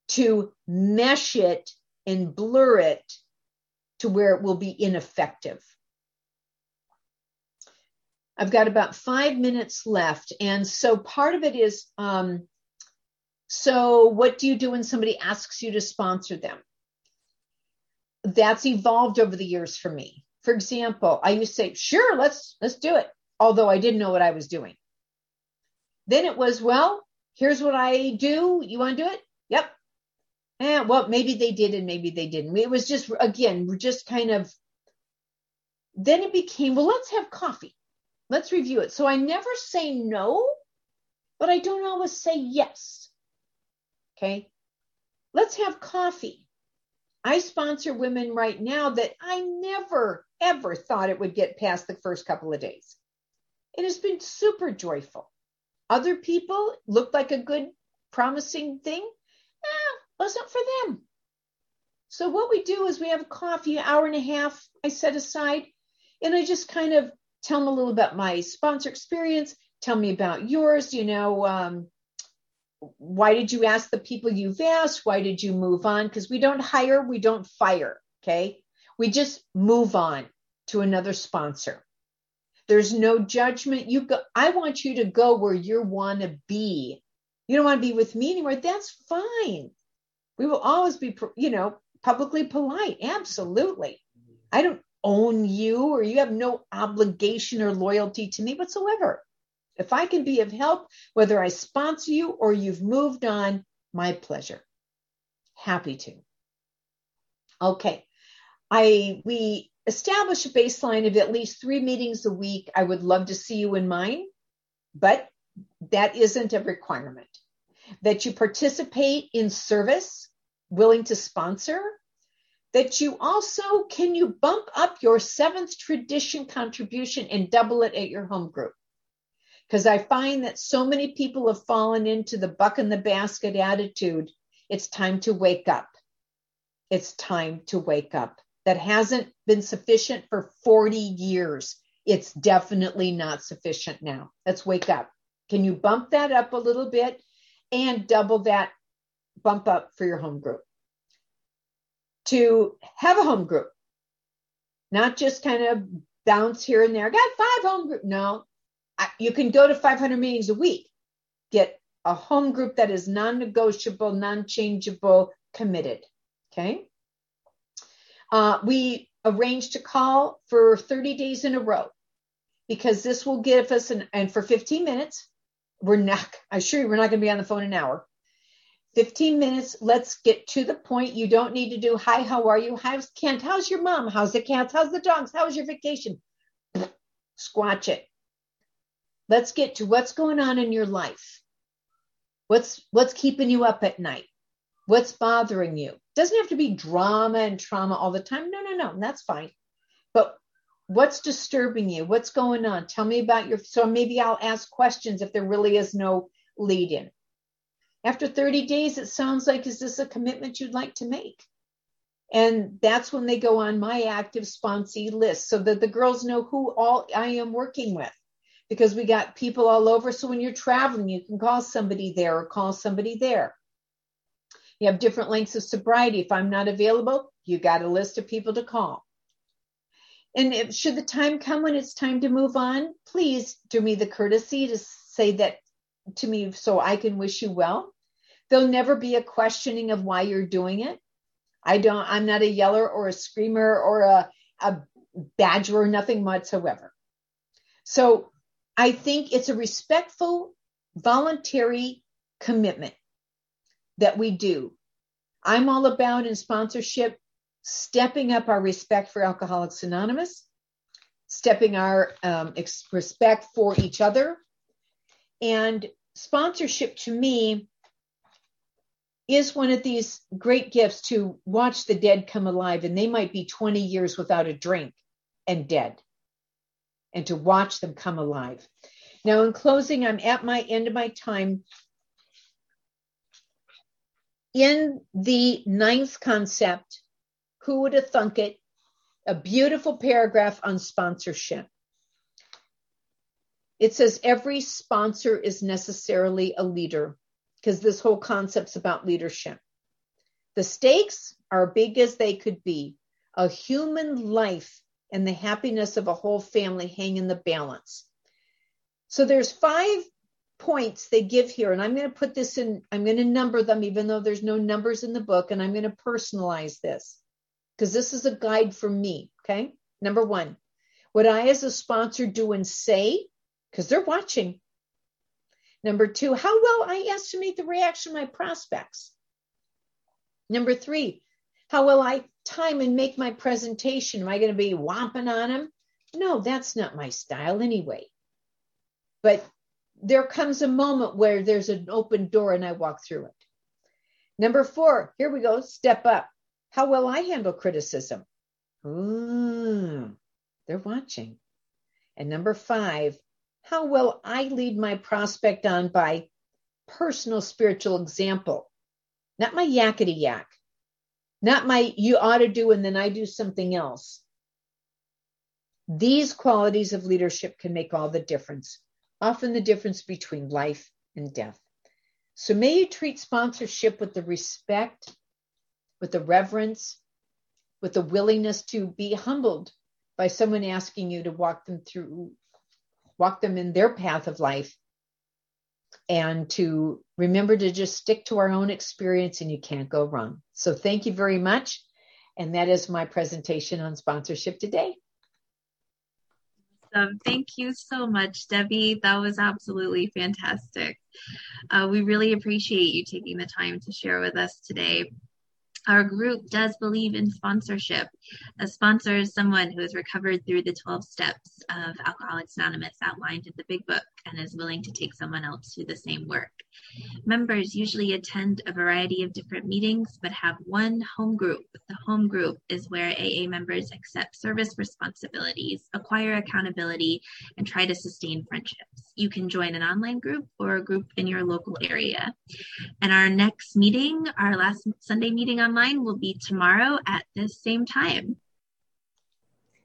to mesh it and blur it to where it will be ineffective. I've got about five minutes left. And so part of it is um, so, what do you do when somebody asks you to sponsor them? that's evolved over the years for me. For example, I used to say, sure, let's, let's do it. Although I didn't know what I was doing. Then it was, well, here's what I do. You want to do it? Yep. And well, maybe they did and maybe they didn't. It was just, again, just kind of, then it became, well, let's have coffee. Let's review it. So I never say no, but I don't always say yes. Okay. Let's have coffee. I sponsor women right now that I never, ever thought it would get past the first couple of days. It has been super joyful. Other people looked like a good, promising thing. Eh, wasn't for them. So what we do is we have a coffee, hour and a half I set aside, and I just kind of tell them a little about my sponsor experience, tell me about yours, you know, um, why did you ask the people you've asked? Why did you move on? Because we don't hire, we don't fire. Okay. We just move on to another sponsor. There's no judgment. You go, I want you to go where you want to be. You don't want to be with me anymore. That's fine. We will always be, you know, publicly polite. Absolutely. I don't own you or you have no obligation or loyalty to me whatsoever. If I can be of help, whether I sponsor you or you've moved on, my pleasure. Happy to. Okay. I we establish a baseline of at least three meetings a week. I would love to see you in mine, but that isn't a requirement. That you participate in service, willing to sponsor, that you also can you bump up your seventh tradition contribution and double it at your home group because I find that so many people have fallen into the buck in the basket attitude. It's time to wake up. It's time to wake up. That hasn't been sufficient for 40 years. It's definitely not sufficient now. Let's wake up. Can you bump that up a little bit and double that bump up for your home group? To have a home group, not just kind of bounce here and there. I got five home group. No, you can go to 500 meetings a week, get a home group that is non negotiable, non changeable, committed. Okay. Uh, we arranged to call for 30 days in a row because this will give us an, and for 15 minutes, we're not, I assure you, we're not going to be on the phone an hour. 15 minutes. Let's get to the point. You don't need to do, hi, how are you? How's Kent? How's your mom? How's the cats? How's the dogs? How's your vacation? Squatch it. Let's get to what's going on in your life. What's what's keeping you up at night? What's bothering you? Doesn't have to be drama and trauma all the time. No, no, no. That's fine. But what's disturbing you? What's going on? Tell me about your so maybe I'll ask questions if there really is no lead in. After 30 days, it sounds like, is this a commitment you'd like to make? And that's when they go on my active sponsee list so that the girls know who all I am working with because we got people all over. So when you're traveling, you can call somebody there or call somebody there. You have different lengths of sobriety. If I'm not available, you got a list of people to call. And if, should the time come when it's time to move on, please do me the courtesy to say that to me so I can wish you well. There'll never be a questioning of why you're doing it. I don't, I'm not a yeller or a screamer or a, a badger or nothing whatsoever. So I think it's a respectful, voluntary commitment that we do. I'm all about in sponsorship stepping up our respect for Alcoholics Anonymous, stepping our um, respect for each other. And sponsorship to me is one of these great gifts to watch the dead come alive, and they might be 20 years without a drink and dead, and to watch them come alive. Now, in closing, I'm at my end of my time. In the ninth concept, who would have thunk it? A beautiful paragraph on sponsorship. It says every sponsor is necessarily a leader because this whole concept's about leadership. The stakes are big as they could be. A human life and the happiness of a whole family hang in the balance. So there's five points they give here, and I'm going to put this in, I'm going to number them, even though there's no numbers in the book, and I'm going to personalize this because this is a guide for me. Okay. Number one, what I as a sponsor do and say, because they're watching, Number two, how well I estimate the reaction of my prospects. Number three, how will I time and make my presentation? Am I going to be whomping on them? No, that's not my style anyway. But there comes a moment where there's an open door and I walk through it. Number four, here we go, step up. How will I handle criticism? Ooh, they're watching. And number five, how will I lead my prospect on by personal spiritual example? Not my yakety yak, not my you ought to do and then I do something else. These qualities of leadership can make all the difference, often the difference between life and death. So may you treat sponsorship with the respect, with the reverence, with the willingness to be humbled by someone asking you to walk them through walk them in their path of life and to remember to just stick to our own experience and you can't go wrong. So thank you very much. And that is my presentation on sponsorship today. Um, thank you so much, Debbie. That was absolutely fantastic. Uh, we really appreciate you taking the time to share with us today. Our group does believe in sponsorship. A sponsor is someone who has recovered through the 12 steps of Alcoholics Anonymous outlined in the big book and is willing to take someone else through the same work. Members usually attend a variety of different meetings but have one home group. The home group is where AA members accept service responsibilities, acquire accountability, and try to sustain friendships. You can join an online group or a group in your local area. And our next meeting, our last Sunday meeting online, will be tomorrow at this same time.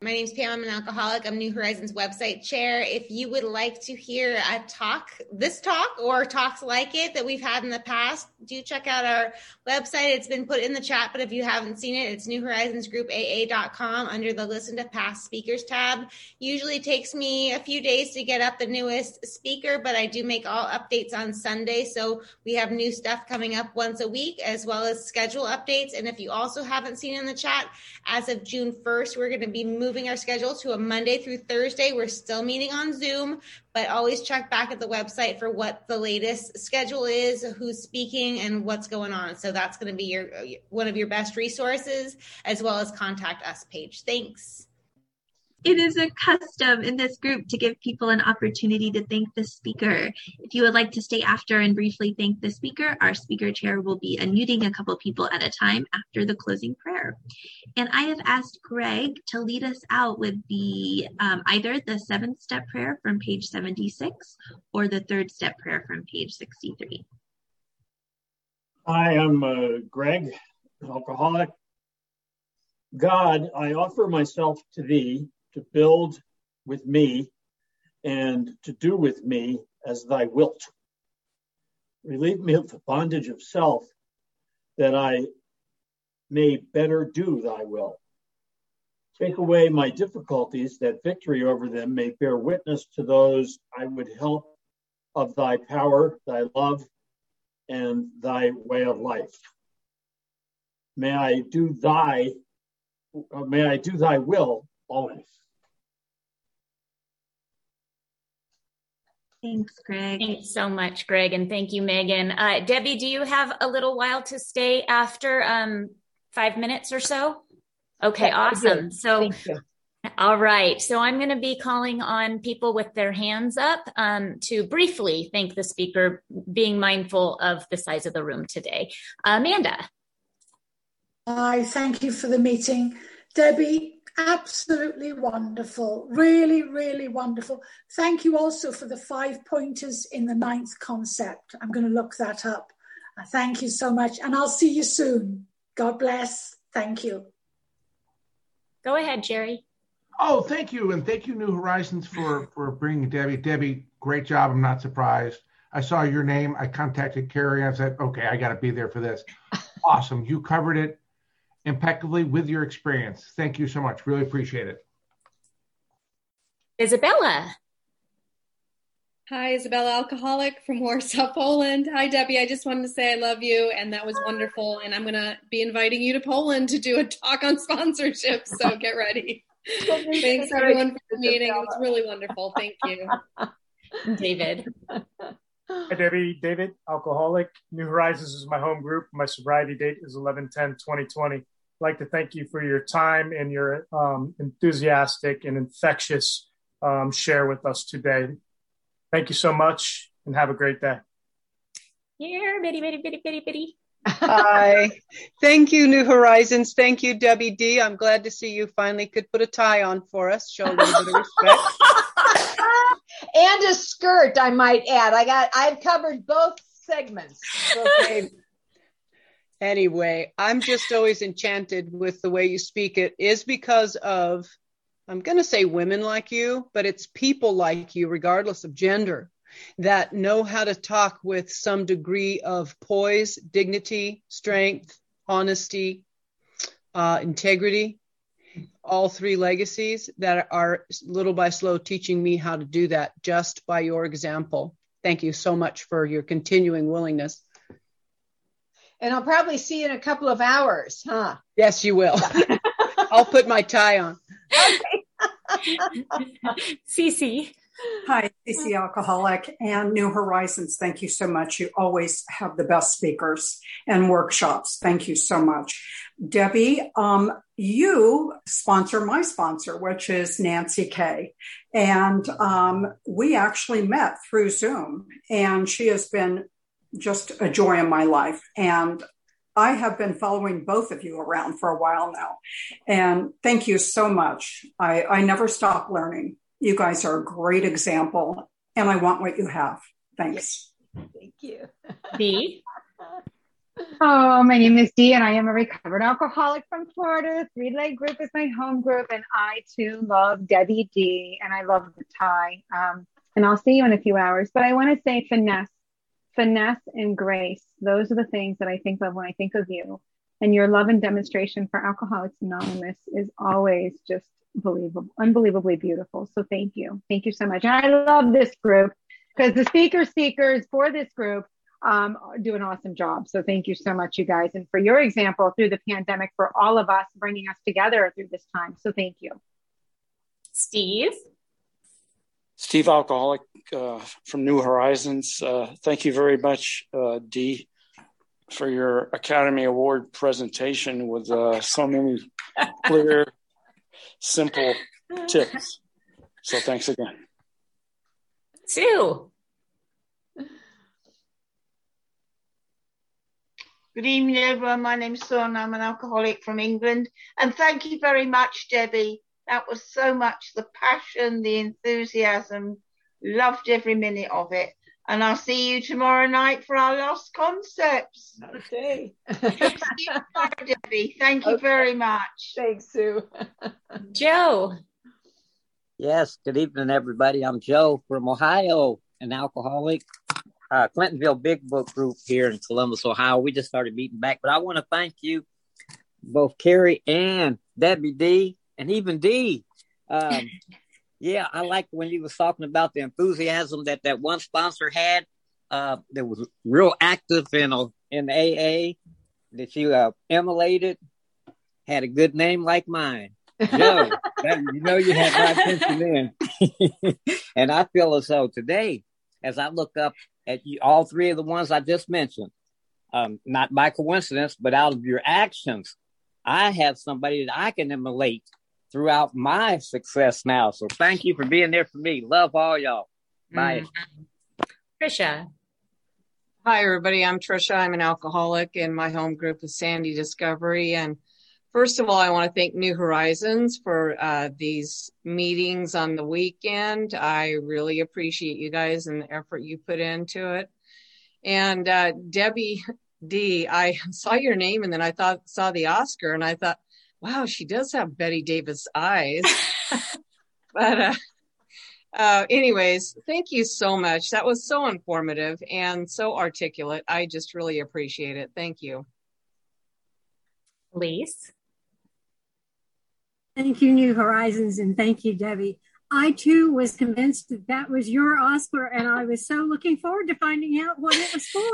My name is Pam. I'm an alcoholic. I'm New Horizons website chair. If you would like to hear a talk, this talk or talks like it that we've had in the past, do check out our website. It's been put in the chat, but if you haven't seen it, it's newhorizonsgroupaa.com under the listen to past speakers tab. Usually takes me a few days to get up the newest speaker, but I do make all updates on Sunday. So we have new stuff coming up once a week as well as schedule updates. And if you also haven't seen in the chat, as of June 1st, we're going to be moving moving our schedule to a Monday through Thursday. We're still meeting on Zoom, but always check back at the website for what the latest schedule is, who's speaking, and what's going on. So that's going to be your one of your best resources, as well as contact us page. Thanks. It is a custom in this group to give people an opportunity to thank the speaker. If you would like to stay after and briefly thank the speaker, our speaker chair will be unmuting a couple people at a time after the closing prayer. And I have asked Greg to lead us out with the um, either the seventh step prayer from page 76 or the third step prayer from page 63. Hi, I'm uh, Greg, alcoholic. God, I offer myself to thee to build with me and to do with me as thy wilt. Relieve me of the bondage of self that I may better do thy will. Take away my difficulties that victory over them may bear witness to those I would help of thy power, thy love, and thy way of life. May I do thy may I do thy will always. Thanks, Greg. Thanks so much, Greg. And thank you, Megan. Uh, Debbie, do you have a little while to stay after um, five minutes or so? Okay, yeah, awesome. So, all right. So I'm going to be calling on people with their hands up um, to briefly thank the speaker, being mindful of the size of the room today. Amanda. I thank you for the meeting. Debbie, absolutely wonderful. Really, really wonderful. Thank you also for the five pointers in the ninth concept. I'm going to look that up. Uh, thank you so much. And I'll see you soon. God bless. Thank you. Go ahead, Jerry. Oh, thank you. And thank you, New Horizons, for, for bringing Debbie. Debbie, great job. I'm not surprised. I saw your name. I contacted Carrie and I said, okay, I got to be there for this. [laughs] awesome. You covered it impeccably with your experience. Thank you so much. Really appreciate it. Isabella. Hi, Isabella, alcoholic from Warsaw, [laughs] Poland. Hi, Debbie. I just wanted to say I love you, and that was wonderful. And I'm going to be inviting you to Poland to do a talk on [laughs] sponsorship. So get ready. [laughs] Thanks, everyone, for the meeting. It was really wonderful. Thank you. David. Hi, Debbie. David, alcoholic. New Horizons is my home group. My sobriety date is 11 10 2020 like to thank you for your time and your um, enthusiastic and infectious um, share with us today. Thank you so much and have a great day. Here, bitty, bitty, bitty, bitty, bitty. Hi. Thank you, New Horizons. Thank you, Debbie D. I'm glad to see you finally could put a tie on for us. Show a little bit of respect. [laughs] and a skirt, I might add. I got I've covered both segments. [laughs] Okay. Anyway, I'm just always enchanted with the way you speak. It is because of, I'm going to say women like you, but it's people like you, regardless of gender, that know how to talk with some degree of poise, dignity, strength, honesty, uh, integrity. All three legacies that are little by slow teaching me how to do that just by your example. Thank you so much for your continuing willingness and I'll probably see you in a couple of hours, huh? Yes, you will. [laughs] I'll put my tie on. Okay. [laughs] Cece. Hi, Cece Alcoholic and New Horizons. Thank you so much. You always have the best speakers and workshops. Thank you so much. Debbie, um, you sponsor my sponsor, which is Nancy Kay. And um, we actually met through Zoom, and she has been just a joy in my life. And I have been following both of you around for a while now. And thank you so much. I, I never stop learning. You guys are a great example, and I want what you have. Thanks. Thank you. [laughs] Dee. Oh, my name is Dee, and I am a recovered alcoholic from Florida. Three Leg Group is my home group, and I too love Debbie D, and I love the tie. Um, and I'll see you in a few hours. But I want to say finesse finesse and grace. Those are the things that I think of when I think of you. And your love and demonstration for Alcoholics Anonymous is always just believable, unbelievably beautiful. So thank you. Thank you so much. And I love this group because the speaker speakers for this group um, do an awesome job. So thank you so much, you guys. And for your example through the pandemic, for all of us bringing us together through this time. So thank you. Steve. Steve Alcoholic uh, from New Horizons. Uh, thank you very much, uh, Dee, for your Academy Award presentation with uh, so many clear, simple tips. So thanks again. Sue. Good evening, everyone. My name's Sue and I'm an alcoholic from England. And thank you very much, Debbie. That was so much the passion, the enthusiasm. Loved every minute of it. And I'll see you tomorrow night for our last concepts. Okay. Debbie. Thank you okay. very much. Thanks, Sue. [laughs] Joe. Yes, good evening, everybody. I'm Joe from Ohio, an alcoholic uh, Clintonville Big Book Group here in Columbus, Ohio. We just started meeting back, but I want to thank you, both Carrie and Debbie D, and even D. Um, yeah, I like when he was talking about the enthusiasm that that one sponsor had. Uh, that was real active in a, in AA that you uh, emulated. Had a good name like mine. [laughs] Joe, that, you know you had my attention then. [laughs] and I feel as though today, as I look up at you, all three of the ones I just mentioned, um, not by coincidence, but out of your actions, I have somebody that I can emulate throughout my success now. So thank you for being there for me. Love all y'all. Bye. Mm. Trisha. Hi, everybody. I'm Trisha. I'm an alcoholic, and my home group is Sandy Discovery. And first of all, I want to thank New Horizons for uh, these meetings on the weekend. I really appreciate you guys and the effort you put into it. And uh, Debbie D, I [laughs] saw your name and then I thought saw the Oscar and I thought, wow, she does have Bette Davis eyes. [laughs] but uh, uh, anyways, thank you so much. That was so informative and so articulate. I just really appreciate it. Thank you. Lise. Thank you, New Horizons, and thank you, Debbie. I too was convinced that that was your Oscar, and I was so looking forward to finding out what it was for. [laughs]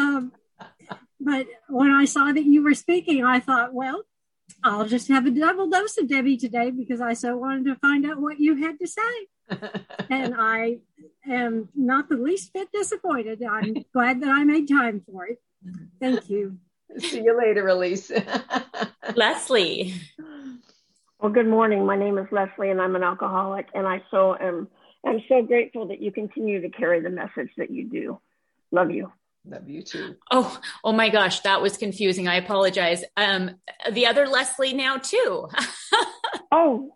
Um, but when I saw that you were speaking, I thought, well, I'll just have a double dose of Debbie today because I so wanted to find out what you had to say. [laughs] and I am not the least bit disappointed. I'm glad that I made time for it. Thank you. See you later, Elise. [laughs] Leslie. Well, good morning. My name is Leslie, and I'm an alcoholic, and I so am. I'm so grateful that you continue to carry the message that you do. Love you. Love you too. Oh, oh my gosh, that was confusing. I apologize. Um, the other Leslie now too. [laughs] oh,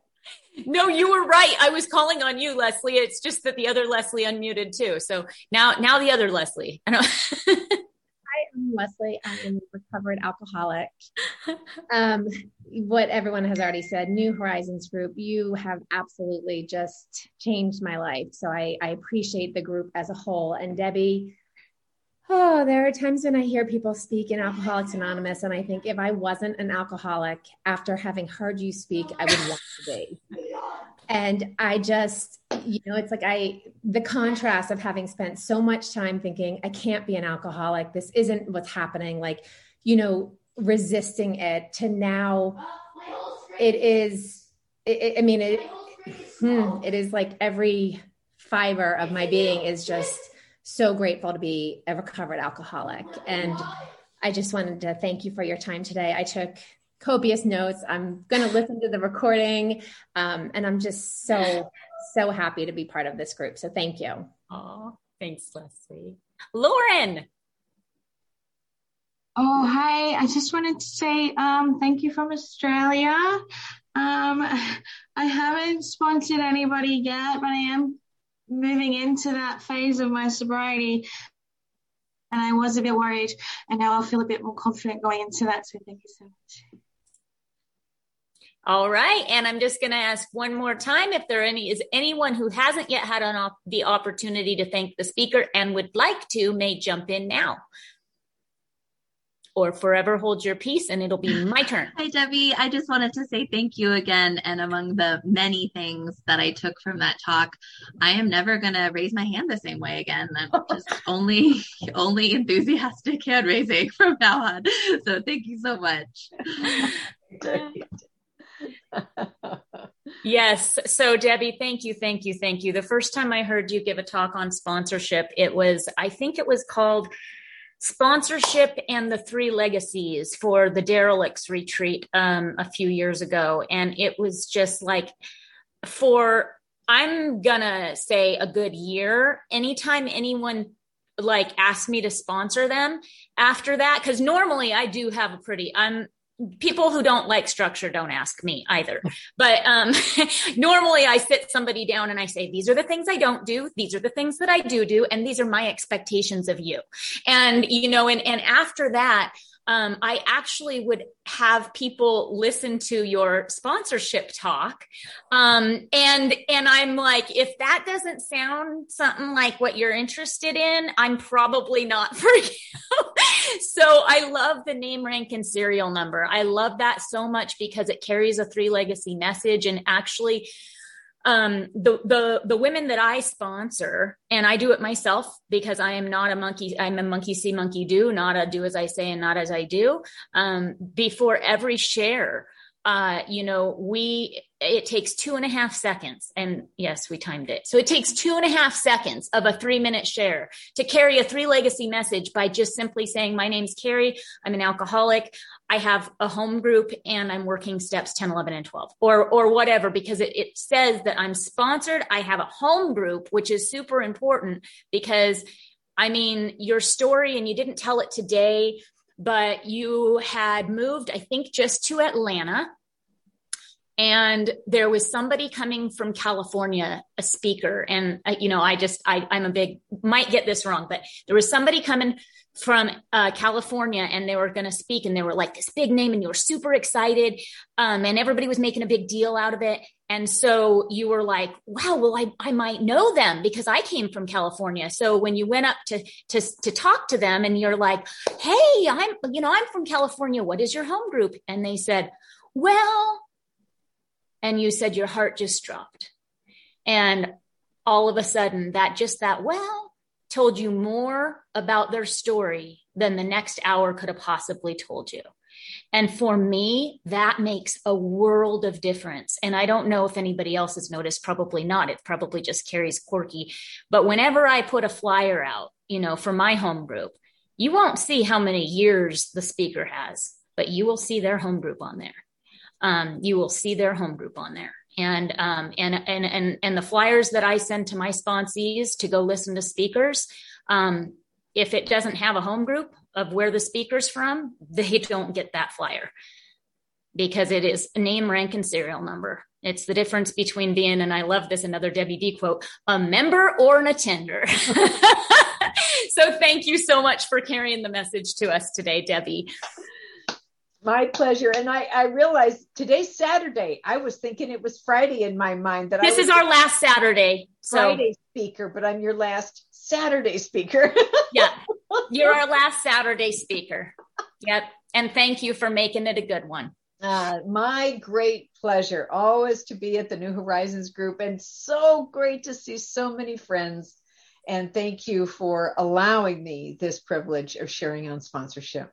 no, you were right. I was calling on you, Leslie. It's just that the other Leslie unmuted too. So now, now the other Leslie. I know [laughs] I'm Leslie. I am a recovered alcoholic. Um, what everyone has already said, New Horizons Group, you have absolutely just changed my life. So I, I appreciate the group as a whole. And Debbie, Oh, there are times when I hear people speak in Alcoholics Anonymous, and I think if I wasn't an alcoholic, after having heard you speak, I would want to be. And I just, you know, it's like I, the contrast of having spent so much time thinking, I can't be an alcoholic, this isn't what's happening, like, you know, resisting it to now, it is, it, I mean, it, hmm, it is like every fiber of my being is just, so grateful to be a recovered alcoholic. And I just wanted to thank you for your time today. I took copious notes. I'm going to listen to the recording. Um, and I'm just so, so happy to be part of this group. So thank you. Oh, thanks, Leslie. Lauren. Oh, hi. I just wanted to say um, thank you from Australia. Um, I haven't sponsored anybody yet, but I am moving into that phase of my sobriety. And I was a bit worried, and now I feel a bit more confident going into that. So thank you so much. All right, and I'm just going to ask one more time if there any is anyone who hasn't yet had an op- the opportunity to thank the speaker and would like to may jump in now or forever hold your peace and it'll be my turn. Hi, Debbie. I just wanted to say thank you again. And among the many things that I took from that talk, I am never going to raise my hand the same way again. I'm [laughs] just only, only enthusiastic hand raising from now on. So thank you so much. [laughs] Yes. So, Debbie, thank you, thank you, thank you. The first time I heard you give a talk on sponsorship, it was, I think it was called Sponsorship and the Three Legacies for the Derelicts retreat um, a few years ago. And it was just like, for, I'm gonna say a good year, anytime anyone like asked me to sponsor them after that, because normally I do have a pretty, I'm, people who don't like structure don't ask me either. But um [laughs] normally i sit somebody down and i say these are the things i don't do. These are the things that i do do and these are my expectations of you. And you know and and after that um, I actually would have people listen to your sponsorship talk. Um, and, and I'm like, if that doesn't sound something like what you're interested in, I'm probably not [laughs] for you. so I love the name, rank, and serial number. I love that so much because it carries a three legacy message and actually um, the the the women that I sponsor, and I do it myself because I am not a monkey. I'm a monkey see, monkey do, not a do as I say and not as I do. Um, before every share, uh, you know, we, it takes two and a half seconds. And yes, we timed it. So it takes two and a half seconds of a three minute share to carry a three legacy message by just simply saying, my name's Carrie. I'm an alcoholic. I have a home group and I'm working steps 10, 11, and 12 or, or whatever, because it, it says that I'm sponsored. I have a home group, which is super important because I mean, your story and you didn't tell it today, but you had moved, I think, just to Atlanta. And there was somebody coming from California, a speaker. And, uh, you know, I just, I, I'm a big, might get this wrong, but there was somebody coming from uh, California and they were going to speak and they were like this big name and you were super excited. Um, and everybody was making a big deal out of it. And so you were like, wow, well, I, I might know them because I came from California. So when you went up to, to, to talk to them and you're like, Hey, I'm, you know, I'm from California. What is your home group? And they said, well, and you said your heart just dropped. And all of a sudden that just that, well, told you more about their story than the next hour could have possibly told you. And for me, that makes a world of difference. And I don't know if anybody else has noticed, probably not. It probably just carries quirky. But whenever I put a flyer out, you know, for my home group, you won't see how many years the speaker has, but you will see their home group on there. Um, you will see their home group on there and um, and and and and the flyers that I send to my sponsees to go listen to speakers. Um, if it doesn't have a home group of where the speaker's from, they don't get that flyer because it is name, rank, and serial number. It's the difference between being, and I love this, another Debbie D quote, a member or an attender. [laughs] so thank you so much for carrying the message to us today, Debbie. My pleasure. And I, I realized today's Saturday. I was thinking it was Friday in my mind that this is our last Saturday. So. Friday speaker, but I'm your last Saturday speaker. [laughs] yeah. [laughs] You're our last Saturday speaker. Yep. And thank you for making it a good one. Uh, my great pleasure always to be at the New Horizons group and so great to see so many friends. And thank you for allowing me this privilege of sharing on sponsorship.